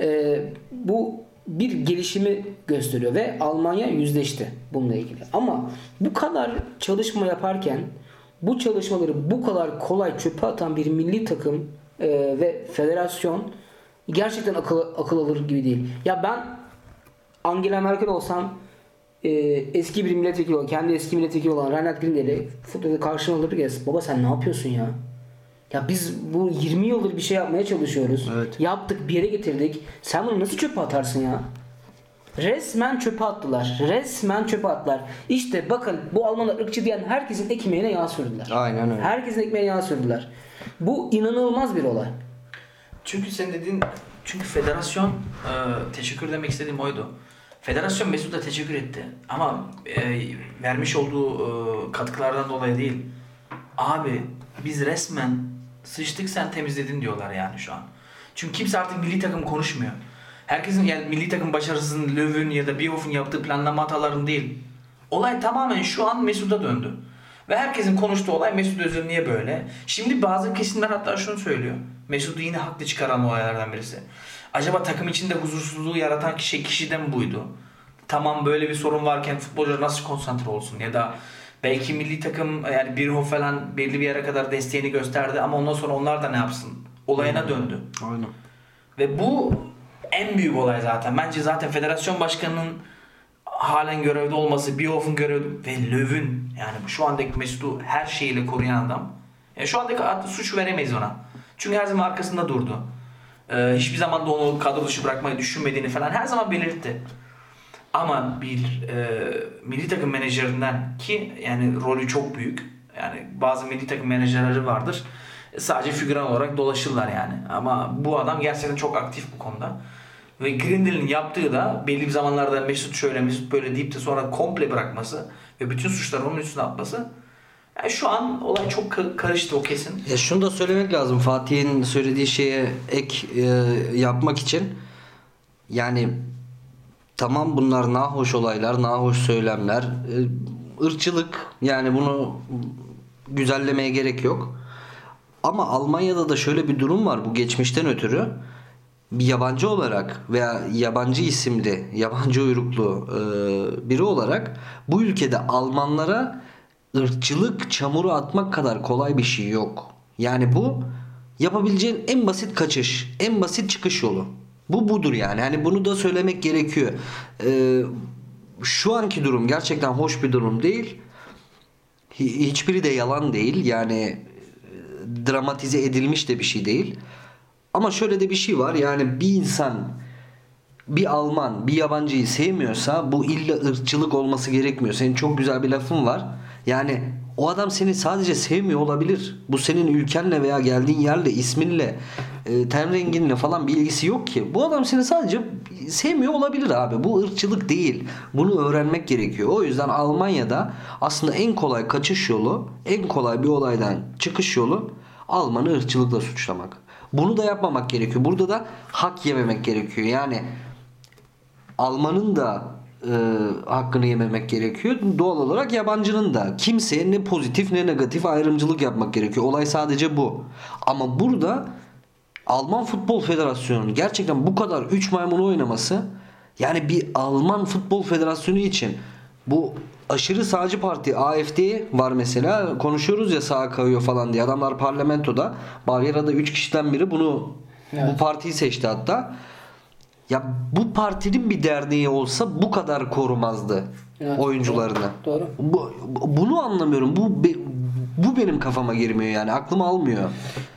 E, bu bir gelişimi gösteriyor ve Almanya yüzleşti bununla ilgili. Ama bu kadar çalışma yaparken bu çalışmaları bu kadar kolay çöpe atan bir milli takım e, ve federasyon gerçekten akıl, akıl alır gibi değil. Ya ben Angela Merkel olsam e, eski bir milletvekili olan, kendi eski milletvekili olan Reinhard Grindel'i futbolda karşıma alır gez. Baba sen ne yapıyorsun ya? Ya biz bu 20 yıldır bir şey yapmaya çalışıyoruz. Evet. Yaptık bir yere getirdik. Sen bunu nasıl çöpe atarsın ya? Resmen çöpe attılar. Resmen çöpe attılar. İşte bakın bu Almanlar ırkçı diyen herkesin ekmeğine yağ sürdüler. Aynen öyle. Herkesin ekmeğine yağ sürdüler. Bu inanılmaz bir olay. Çünkü sen dediğin çünkü federasyon e, teşekkür demek istediğim oydu. Federasyon Mesut'a teşekkür etti. Ama e, vermiş olduğu e, katkılardan dolayı değil. Abi biz resmen sıçtık sen temizledin diyorlar yani şu an. Çünkü kimse artık milli takım konuşmuyor. Herkesin yani milli takım başarısının Löw'ün ya da Bierhoff'un yaptığı planlama hatalarının değil. Olay tamamen şu an Mesut'a döndü. Ve herkesin konuştuğu olay Mesut Özil niye böyle? Şimdi bazı kesimler hatta şunu söylüyor. Mesut'u yine haklı çıkaran olaylardan birisi. Acaba takım içinde huzursuzluğu yaratan kişi kişiden buydu? Tamam böyle bir sorun varken futbolcular nasıl konsantre olsun ya da belki milli takım yani Birhoff falan belli bir yere kadar desteğini gösterdi ama ondan sonra onlar da ne yapsın? Olayına döndü. Aynen. Ve bu en büyük olay zaten. Bence zaten federasyon başkanının halen görevde olması, Bioff'un görevde ve Löw'ün yani şu andaki Mesut'u her şeyiyle koruyan adam. Yani şu andaki ad- suç veremeyiz ona. Çünkü her zaman arkasında durdu. Ee, hiçbir zaman da onu kadro dışı bırakmayı düşünmediğini falan her zaman belirtti. Ama bir e, milli takım menajerinden ki yani rolü çok büyük. Yani bazı milli takım menajerleri vardır. E, Sadece figüran olarak dolaşırlar yani. Ama bu adam gerçekten çok aktif bu konuda. Ve Grindel'in yaptığı da belli bir zamanlarda Mesut şöyle Mesut böyle deyip de sonra komple bırakması ve bütün suçları onun üstüne atması. Yani şu an olay çok ka- karıştı o kesin. Ya şunu da söylemek lazım Fatih'in söylediği şeye ek e, yapmak için. Yani tamam bunlar nahoş olaylar, nahoş söylemler, e, ırkçılık yani bunu güzellemeye gerek yok. Ama Almanya'da da şöyle bir durum var bu geçmişten ötürü. Bir yabancı olarak veya yabancı isimli, yabancı uyruklu e, biri olarak bu ülkede Almanlara ırkçılık çamuru atmak kadar kolay bir şey yok. Yani bu yapabileceğin en basit kaçış, en basit çıkış yolu. Bu budur yani. Hani bunu da söylemek gerekiyor. E, şu anki durum gerçekten hoş bir durum değil. Hi- Hiçbiri de yalan değil. Yani e, dramatize edilmiş de bir şey değil. Ama şöyle de bir şey var. Yani bir insan bir Alman bir yabancıyı sevmiyorsa bu illa ırkçılık olması gerekmiyor. Senin çok güzel bir lafın var. Yani o adam seni sadece sevmiyor olabilir. Bu senin ülkenle veya geldiğin yerle, isminle, e, ten renginle falan bir ilgisi yok ki. Bu adam seni sadece sevmiyor olabilir abi. Bu ırkçılık değil. Bunu öğrenmek gerekiyor. O yüzden Almanya'da aslında en kolay kaçış yolu, en kolay bir olaydan çıkış yolu Alman'ı ırkçılıkla suçlamak. Bunu da yapmamak gerekiyor. Burada da hak yememek gerekiyor. Yani Almanın da e, hakkını yememek gerekiyor. Doğal olarak yabancının da. Kimseye ne pozitif ne negatif ayrımcılık yapmak gerekiyor. Olay sadece bu. Ama burada Alman Futbol Federasyonu'nun gerçekten bu kadar 3 maymunu oynaması yani bir Alman Futbol Federasyonu için bu aşırı sağcı parti AFD var mesela konuşuyoruz ya sağa kayıyor falan diye adamlar parlamentoda Bavyera'da 3 kişiden biri bunu Evet. bu partiyi seçti hatta. Ya bu partinin bir derneği olsa bu kadar korumazdı Evet. oyuncularını. Doğru. Bu, bu- bunu anlamıyorum. Bu bu benim kafama girmiyor yani. Aklım almıyor.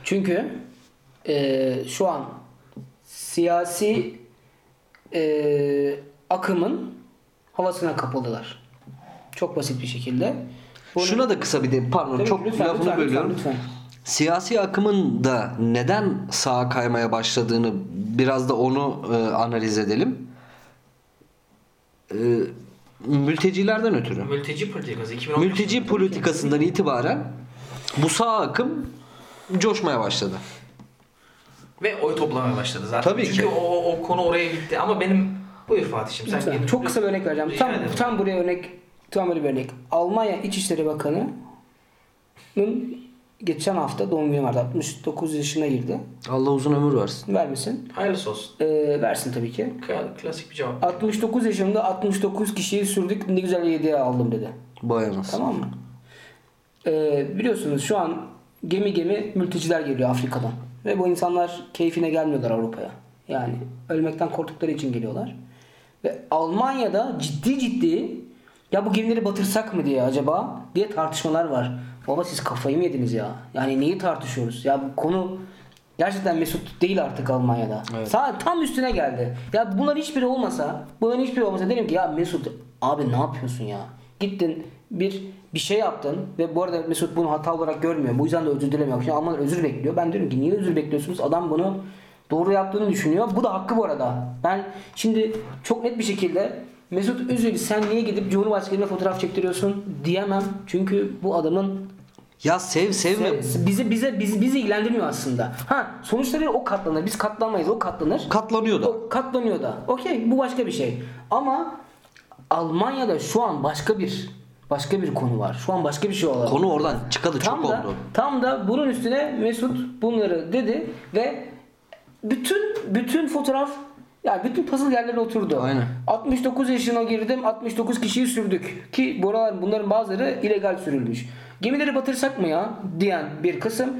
Çünkü e, şu an siyasi e, akımın havasına kapıldılar. Çok basit bir şekilde. Bunu- Şuna da kısa bir de pardon Tabii, çok lütfen, lafını lütfen, bölüyorum. lütfen, lütfen. Siyasi akımın da neden sağa kaymaya başladığını biraz da onu e, analiz edelim. E, mültecilerden ötürü. Mülteci politikası 2015 Mülteci politikasından itibaren bu sağ akım coşmaya başladı. ve oy toplamaya başladı zaten. Tabii Çünkü ki. O, o konu oraya gitti ama benim buyur Fatih'im sen Lütfen. Çok kısa bir örnek vereceğim. Rica Tam, ederim. tam buraya örnek, bir örnek. Almanya İçişleri Bakanı'nın geçen hafta doğum günü vardı. 69 yaşına girdi. Allah uzun ömür versin. Vermesin. Hayırlısı olsun. Ee, versin tabii ki. Klasik bir cevap. 69 yaşımda 69 kişiyi sürdük ne güzel hediye aldım dedi. Bayanız. Tamam mı? Ee, biliyorsunuz şu an gemi gemi mülteciler geliyor Afrika'dan. Ve bu insanlar keyfine gelmiyorlar Avrupa'ya. Yani ölmekten korktukları için geliyorlar. Ve Almanya'da ciddi ciddi ya bu gemileri batırsak mı diye acaba diye tartışmalar var. Baba siz kafayı mı yediniz ya? Yani neyi tartışıyoruz? Ya bu konu gerçekten Mesut değil artık Almanya'da. Evet. Sa- tam üstüne geldi. Ya bunların hiçbiri olmasa, bunların hiçbiri olmasa derim ki ya Mesut abi ne yapıyorsun ya? Gittin bir bir şey yaptın ve bu arada Mesut bunu hata olarak görmüyor. Bu yüzden de özür dilemiyor. Şimdi Almanlar özür bekliyor. Ben diyorum ki niye özür bekliyorsunuz? Adam bunu doğru yaptığını düşünüyor. Bu da hakkı bu arada. Ben şimdi çok net bir şekilde Mesut Özil sen niye gidip Cumhurbaşkanı'yla fotoğraf çektiriyorsun diyemem. Çünkü bu adamın Ya sev sevme. Se- bizi bize bizi bizi ilgilendirmiyor aslında. Ha sonuçları o katlanır. Biz katlanmayız. O katlanır. Katlanıyor da. O katlanıyor da. Okey bu başka bir şey. Ama Almanya'da şu an başka bir başka bir konu var. Şu an başka bir şey olabilir. Konu oradan çıkalı tam çok da, oldu. Tam da bunun üstüne Mesut bunları dedi ve bütün bütün fotoğraf yani bütün puzzle yerlere oturdu. Aynen. 69 yaşına girdim. 69 kişiyi sürdük. Ki buralar bunların bazıları illegal sürülmüş. Gemileri batırsak mı ya diyen bir kısım.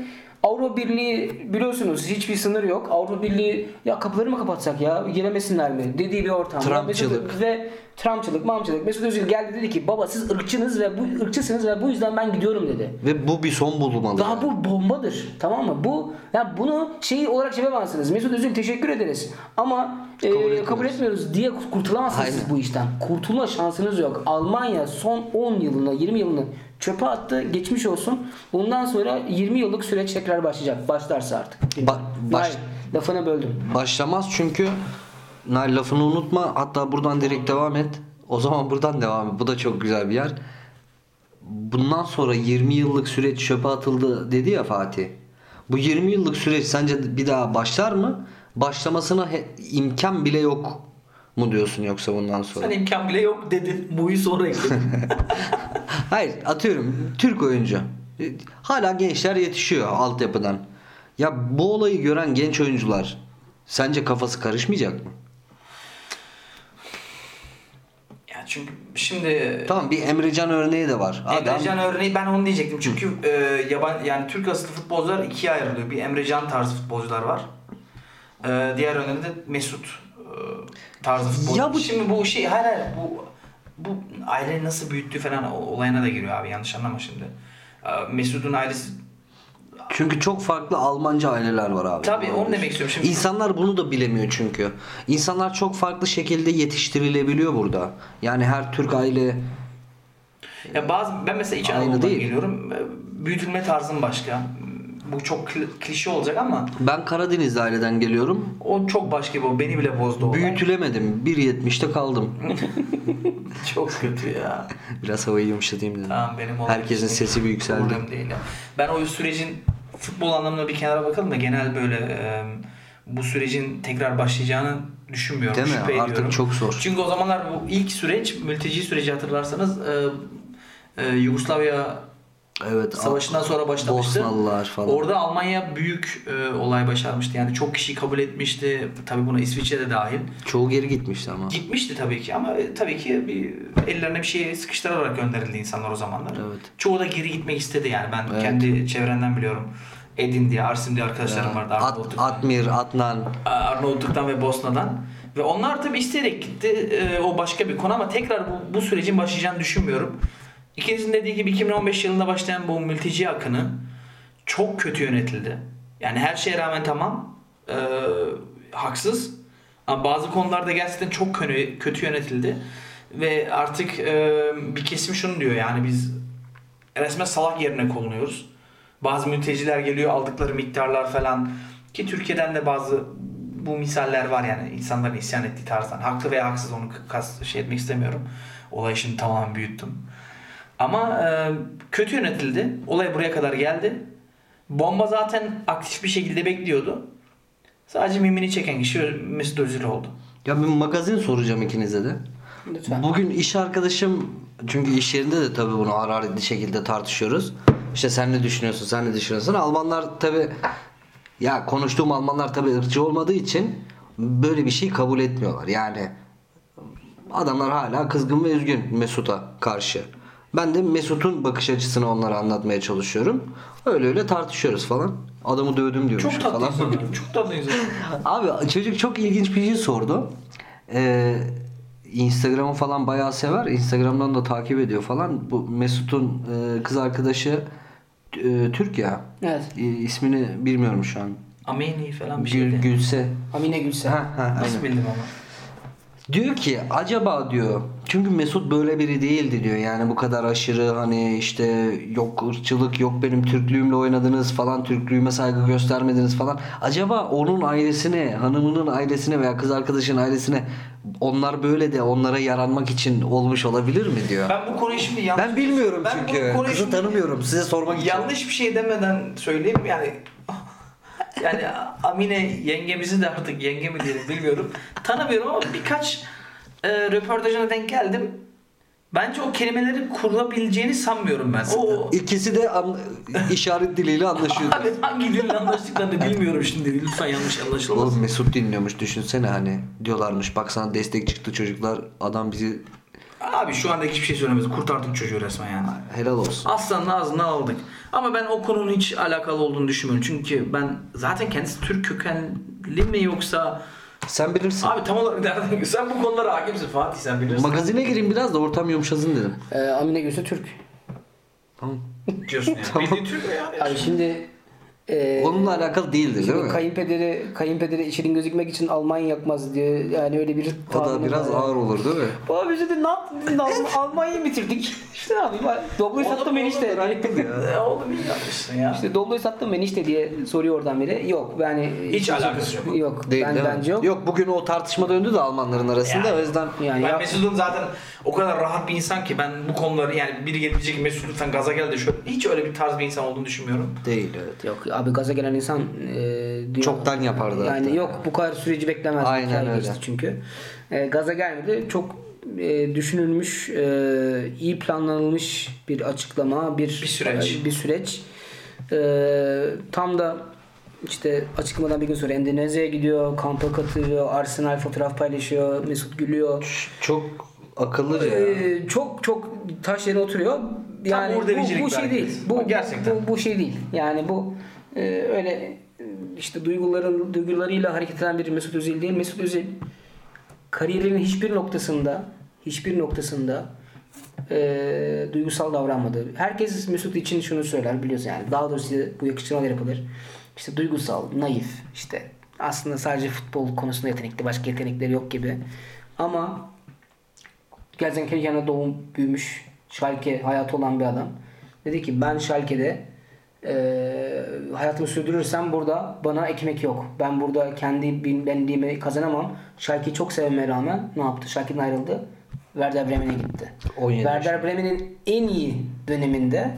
Avrupa Birliği biliyorsunuz hiçbir sınır yok. Avrupa Birliği ya kapıları mı kapatsak ya giremesinler mi dediği bir ortam. Trumpçılık. Ve Trumpçılık, mamçılık. Mesut Özil geldi dedi ki baba siz ırkçınız ve bu ırkçısınız ve bu yüzden ben gidiyorum dedi. Ve bu bir son bulmalı. Daha yani. bu bombadır. Tamam mı? Bu ya bunu şey olarak yapamazsınız. Mesut Özil teşekkür ederiz. Ama e, kabul, etmiyoruz. etmiyoruz diye kurtulamazsınız siz bu işten. Kurtulma şansınız yok. Almanya son 10 yılını, 20 yılını çöpe attı. Geçmiş olsun. Bundan sonra 20 yıllık süreç tekrar başlayacak. Başlarsa artık. Ba- baş- Hayır, lafını böldüm. Başlamaz çünkü Nail lafını unutma. Hatta buradan direkt devam et. O zaman buradan devam et. Bu da çok güzel bir yer. Bundan sonra 20 yıllık süreç çöpe atıldı dedi ya Fatih. Bu 20 yıllık süreç sence bir daha başlar mı? Başlamasına imkan bile yok mu diyorsun yoksa bundan sonra? Sen imkan bile yok dedin. Bu'yu sonra ekledin. Hayır atıyorum Türk oyuncu. Hala gençler yetişiyor altyapıdan. Ya bu olayı gören genç oyuncular sence kafası karışmayacak mı? ya çünkü şimdi Tamam bir Emrecan örneği de var. Adam Emrecan örneği ben onu diyecektim. Çünkü e, yaban yani Türk asıllı futbolcular ikiye ayrılıyor. Bir Emrecan tarzı futbolcular var. E, diğer örneğinde de Mesut e, tarzı futbolcu. Ya bu- Şimdi bu şey hayır hayır bu bu aileyi nasıl büyüttüğü falan o- olayına da giriyor abi yanlış anlama şimdi. E, Mesut'un ailesi çünkü çok farklı Almanca aileler var abi. Tabii, onu demek istiyorum. Şimdi- İnsanlar bunu da bilemiyor çünkü. İnsanlar çok farklı şekilde yetiştirilebiliyor burada. Yani her Türk aile Ya bazı ben mesela İç Aynı Anadolu'dan değil. geliyorum. Büyütülme tarzım başka. Bu çok kli- klişe olacak ama ben Karadenizli aileden geliyorum. o çok başka bu. Beni bile bozdu o. Büyütülemedim. 1.70'te kaldım. Çok kötü ya. Biraz havayı yumuşatayım dedim. Tamam benim Herkesin sesi bir yükseldi. Problem değil. ya. Ben o sürecin futbol anlamında bir kenara bakalım da genel böyle e, bu sürecin tekrar başlayacağını düşünmüyorum. Değil mi? Şüphe Artık ediyorum. çok zor. Çünkü o zamanlar bu ilk süreç mülteci süreci hatırlarsanız e, e, Yugoslavya Evet. Savaşından sonra başlamıştı. Bosnalılar falan. Orada Almanya büyük e, olay başarmıştı. Yani çok kişi kabul etmişti. Tabii buna İsviçre de dahil. Çoğu geri gitmişti ama. Gitmişti tabii ki ama e, tabii ki bir ellerine bir şey sıkıştırarak gönderildi insanlar o zamanlar. Evet. Çoğu da geri gitmek istedi yani. Ben Evet. kendi çevrenden biliyorum. Edin diye, Arsim diye arkadaşlarım Ya, vardı. At. Atmir, Adnan. Arnavutluk'tan ve Bosna'dan. Ve onlar tabii isteyerek gitti. E, o başka bir konu ama tekrar bu, bu sürecin başlayacağını düşünmüyorum. İkinizin dediği gibi 2015 yılında başlayan bu mülteci akını çok kötü yönetildi. Yani her şeye rağmen tamam. e, haksız. Ama bazı konularda gerçekten çok kötü, yönetildi. Ve artık e, bir kesim şunu diyor yani biz resmen salak yerine konuluyoruz. Bazı mülteciler geliyor aldıkları miktarlar falan ki Türkiye'den de bazı bu misaller var yani insanların isyan ettiği tarzdan. Haklı veya haksız onu kas şey etmek istemiyorum. Olayı şimdi tamamen büyüttüm. Ama e, kötü yönetildi. Olay buraya kadar geldi. Bomba zaten aktif bir şekilde bekliyordu. Sadece mimini çeken kişi Mesut Özil oldu. Ya bir magazin soracağım ikinize de. Lütfen. Bugün iş arkadaşım çünkü iş yerinde de tabii bunu hararetli şekilde tartışıyoruz. İşte sen ne düşünüyorsun, sen ne düşünüyorsun? Almanlar tabii ya konuştuğum Almanlar tabii ırkçı olmadığı için böyle bir şey kabul etmiyorlar. Yani adamlar hala kızgın ve üzgün Mesut'a karşı. Ben de Mesut'un bakış açısını onlara anlatmaya çalışıyorum. Öyle öyle tartışıyoruz falan. Adamı dövdüm diyormuş Çok tatlı falan. insanlar. Çok tatlı insanlar. Abi çocuk çok ilginç bir şey sordu. Ee, Instagram'ı falan bayağı sever. Instagram'dan da takip ediyor falan. Bu Mesut'un e, kız arkadaşı e, Türk ya. Evet. E, ismini bilmiyorum şu an. Ameni falan bir Gül, şeydi. Gülse. Amine Gülse. Ha, ha, Nasıl aynen. bildim ama. Diyor ki acaba diyor çünkü Mesut böyle biri değildi diyor yani bu kadar aşırı hani işte yok ırkçılık yok benim Türklüğümle oynadınız falan Türklüğüme saygı göstermediniz falan acaba onun ailesine hanımının ailesine veya kız arkadaşının ailesine onlar böyle de onlara yaranmak için olmuş olabilir mi diyor. Ben bu konuyu şimdi yanlış... Ben bilmiyorum Ben bu çünkü konuyu kızı şimdi tanımıyorum size sormak için. Yanlış bir şey demeden söyleyeyim yani yani Amine yengemizi de artık yenge mi diyelim bilmiyorum. Tanımıyorum ama birkaç e, röportajına denk geldim. Bence o kelimeleri kurabileceğini sanmıyorum ben. O İkisi de an- işaret diliyle anlaşıyor. abi hangi dille anlaştıklarını bilmiyorum şimdi. Lütfen yanlış anlaşılmasın. Oğlum Mesut dinliyormuş düşünsene hani diyorlarmış bak sana destek çıktı çocuklar adam bizi abi şu anda hiçbir şey söylemez. Kurtardık çocuğu resmen yani. Helal olsun. Aslanın ağzından aldık. Ama ben o konunun hiç alakalı olduğunu düşünmüyorum. Çünkü ben zaten kendisi Türk kökenli mi yoksa Sen bilirsin. abi tam olarak nereden sen bu konulara hakimsin Fatih sen bilirsin. Magazine gireyim biraz da ortam yumuşasın dedim. Ee, Amine Gülse Türk. Tamam. diyorsun yani. Tamam. Bildiğin Türk mü ya? Abi şimdi e, Onunla alakalı değildir değil mi? kayınpederi kayınpederi içinin gözükmek için Almanya yakmaz diye yani öyle bir O da biraz var. ağır olur değil mi? Baba biz de ne yaptın? Biz de Alm- Almanya'yı bitirdik. İşte ne yapayım? Doblo'yu sattım enişte. E, Oğlum iyi yapmışsın ya. İşte Doblo'yu sattım enişte diye soruyor oradan biri. Yok yani Hiç alakası yok. Yok. Değil, ben, değil bence yok. Yok bugün o tartışma döndü de Almanların arasında Yani. o yüzden Yani ben ya- Mesut'un zaten o kadar rahat bir insan ki ben bu konuları yani biri gelip diyecek Mesut lütfen gaza gel de şöyle hiç öyle bir tarz bir insan olduğunu düşünmüyorum. değil evet. Yok abi gaza gelen insan e, dünya- Çoktan yapardı Yani hatta. yok bu kadar süreci beklemez. Aynen öyle. çünkü. E, gaza gelmedi. Çok e, düşünülmüş, e, iyi planlanılmış bir açıklama, bir Bir süreç. bir süreç. E, tam da işte açıklamadan bir gün sonra Endonezya'ya gidiyor, kampa katılıyor, Arsenal fotoğraf paylaşıyor, Mesut gülüyor. Çok akıllıca ya. Ee, çok çok taş yerine oturuyor. Yani Uğur bu, bu şey belki. değil. Bu, Bak gerçekten. Bu, bu şey değil. Yani bu e, öyle e, işte duyguların duygularıyla hareket eden bir Mesut Özil değil. Mesut Özil kariyerinin hiçbir noktasında hiçbir noktasında e, duygusal davranmadı. Herkes Mesut için şunu söyler biliyorsun yani. Daha doğrusu bu yakıştırmalar yapılır. İşte duygusal, naif, işte aslında sadece futbol konusunda yetenekli, başka yetenekleri yok gibi. Ama Gelsenkirchen'de doğum büyümüş, Schalke hayatı olan bir adam. Dedi ki ben Schalke'de e, hayatımı sürdürürsem burada bana ekmek yok. Ben burada kendi benliğimi kazanamam. Schalke'yi çok sevmeme rağmen ne yaptı? Schalke'den ayrıldı. Werder Bremen'e gitti. 17 Werder Bremen'in en iyi döneminde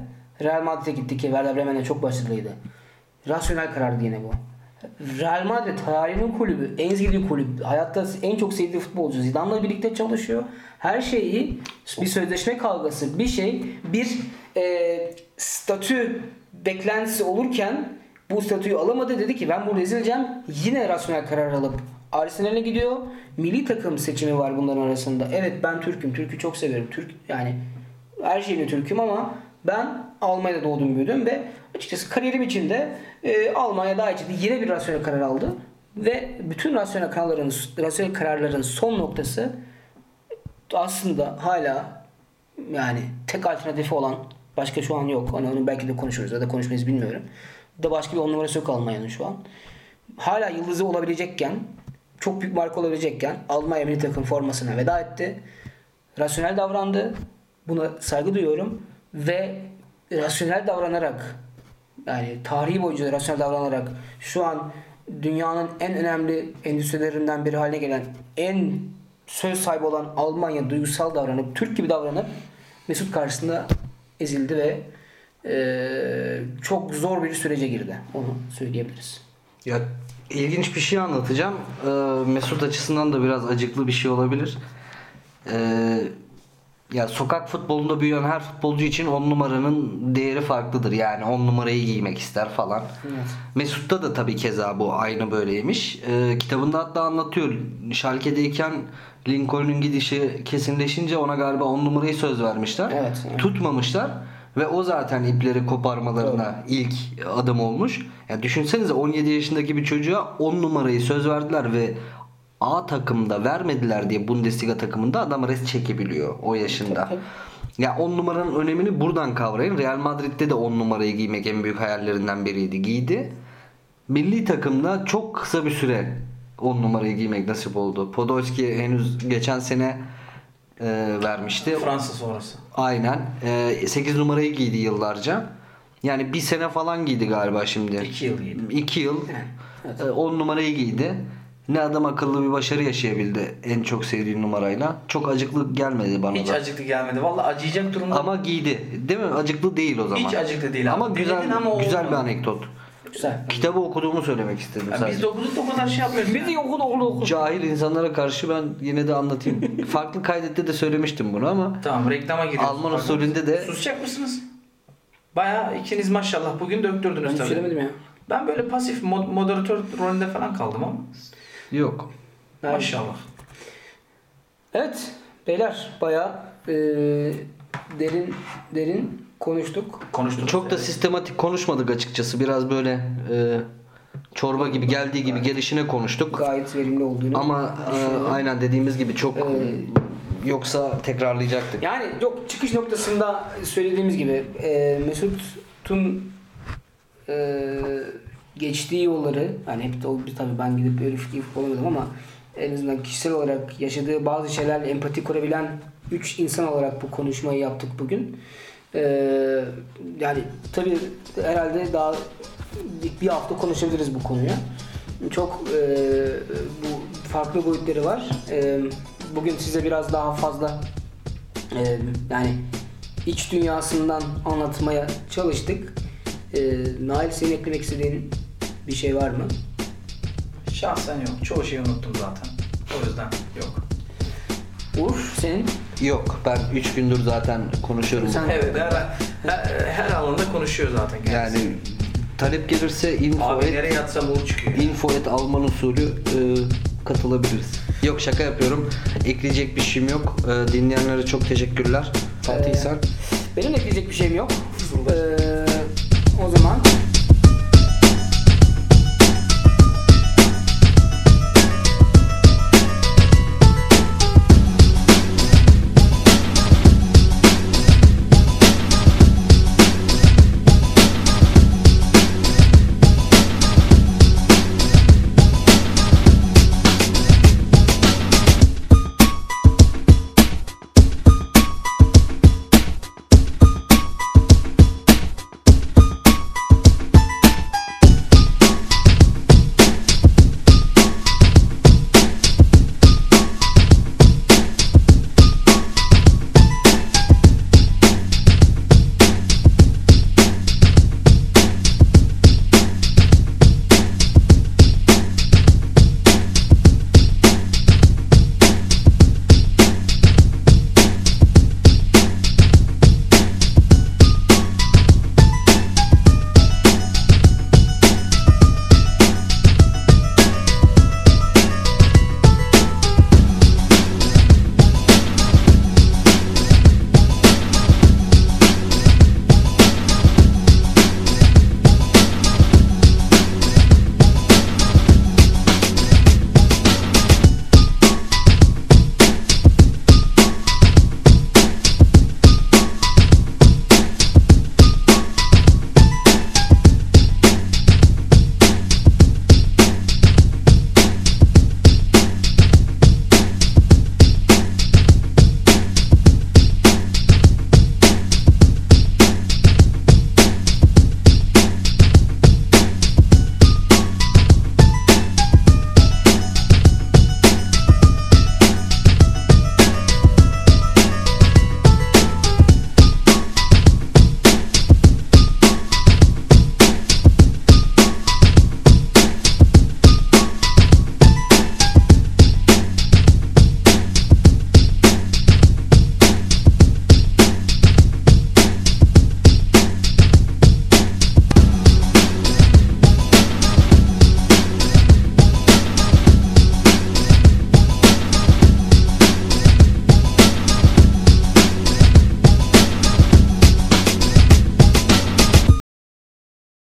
Real Madrid'e gitti ki Werder Bremen'de çok başarılıydı. Rasyonel karardı yine bu. Real Madrid hayalinin kulübü, en sevdiği kulüp, hayatta en çok sevdiği futbolcu Zidane'la birlikte çalışıyor. Her şeyi bir sözleşme kavgası, bir şey, bir e, statü beklentisi olurken bu statüyü alamadı dedi ki ben burada ezileceğim. Yine rasyonel karar alıp Arsenal'e gidiyor. Milli takım seçimi var bunların arasında. Evet ben Türk'üm. Türk'ü çok severim. Türk yani her şeyle Türk'üm ama ben Almanya'da doğdum büyüdüm ve açıkçası kariyerim içinde e, Almanya daha içinde yine bir rasyonel karar aldı. Ve bütün rasyonel kararların, rasyonel kararların son noktası aslında hala yani tek alternatifi olan başka şu an yok. Hani onu belki de konuşuruz ya da konuşmayız bilmiyorum. Da başka bir on numarası yok Almanya'nın şu an. Hala yıldızı olabilecekken çok büyük marka olabilecekken Almanya milli takım formasına veda etti. Rasyonel davrandı. Buna saygı duyuyorum ve rasyonel davranarak yani tarihi boyunca rasyonel davranarak şu an dünyanın en önemli endüstrilerinden biri haline gelen en söz sahibi olan Almanya duygusal davranıp Türk gibi davranıp Mesut karşısında ezildi ve eee, çok zor bir sürece girdi. Onu söyleyebiliriz. Ya ilginç bir şey anlatacağım. Ee, Mesut açısından da biraz acıklı bir şey olabilir. Ee, ya sokak futbolunda büyüyen her futbolcu için 10 numaranın değeri farklıdır. Yani 10 numarayı giymek ister falan. Evet. Mesut'ta da tabii keza bu aynı böyleymiş. Ee, kitabında hatta anlatıyor. Schalke'deyken Lincoln'un gidişi kesinleşince ona galiba 10 numarayı söz vermişler. Evet, evet. Tutmamışlar ve o zaten ipleri koparmalarına ilk adım olmuş. Ya düşünsenize 17 yaşındaki bir çocuğa 10 numarayı söz verdiler ve A takımda vermediler diye Bundesliga takımında adam res çekebiliyor o yaşında. Ya 10 numaranın önemini buradan kavrayın. Real Madrid'de de 10 numarayı giymek en büyük hayallerinden biriydi. Giydi. Milli takımda çok kısa bir süre 10 numarayı giymek nasip oldu. Podolski henüz geçen sene e, vermişti. Fransa sonrası. Aynen. E, 8 numarayı giydi yıllarca. Yani bir sene falan giydi galiba şimdi. İki yıl giydi. 2 yıl. E, 10 numarayı giydi. Ne adam akıllı bir başarı yaşayabildi en çok sevdiği numarayla. Çok acıklı gelmedi bana Hiç da. acıklı gelmedi. Vallahi acıyacak durumda. Ama giydi. Değil mi? Acıklı değil o zaman. Hiç acıklı değil Ama abi. güzel Denedin ama güzel bir anekdot. Güzel. Kitabı okuduğumu söylemek istedim Ya sadece. biz de okuduk da o kadar şey yapmıyoruz. Biz de okul okul okul. Cahil insanlara karşı ben yine de anlatayım. Farklı kaydette de söylemiştim bunu ama Tamam reklama giriyoruz. Alman Pardon. usulünde de Susacak mısınız? Baya ikiniz maşallah bugün Ben döktürdünüz hiç tabii. söylemedim ya. Ben böyle pasif mod- moderatör rolünde falan kaldım ama. Yok. Maşallah. Evet beyler bayağı e, derin derin konuştuk. Konuştuk. Çok da sistematik konuşmadık açıkçası. Biraz böyle e, çorba gibi geldiği gibi gelişine konuştuk. Gayet verimli olduğunu Ama e, aynen dediğimiz gibi çok Ee, yoksa tekrarlayacaktık. Yani yok çıkış noktasında söylediğimiz gibi e, Mesut'un e, geçtiği yolları hani hep de o bir tabii ben gidip öyle fikir olamadım ama en azından kişisel olarak yaşadığı bazı şeylerle empati kurabilen 3 insan olarak bu konuşmayı yaptık bugün. E, yani tabii herhalde daha bir hafta konuşabiliriz bu konuyu. Çok e, bu farklı boyutları var. E, bugün size biraz daha fazla ee, yani iç dünyasından anlatmaya çalıştık. Ee, Nail senin eklemek istediğin bir şey var mı? Şahsen yok. Çoğu şeyi unuttum zaten. O yüzden yok. Uğur senin? Yok ben 3 gündür zaten konuşuyorum. Sen- Evet her, her, her alanda konuşuyor zaten kendisi. Yani talep gelirse info Abi et, nereye yatsam Uğur çıkıyor. info et Alman usulü e, katılabiliriz. Yok şaka yapıyorum. Ekleyecek bir şeyim yok. E, dinleyenlere çok teşekkürler. Fatih Ee, sen? Benim ekleyecek bir şeyim yok. Ee, o zaman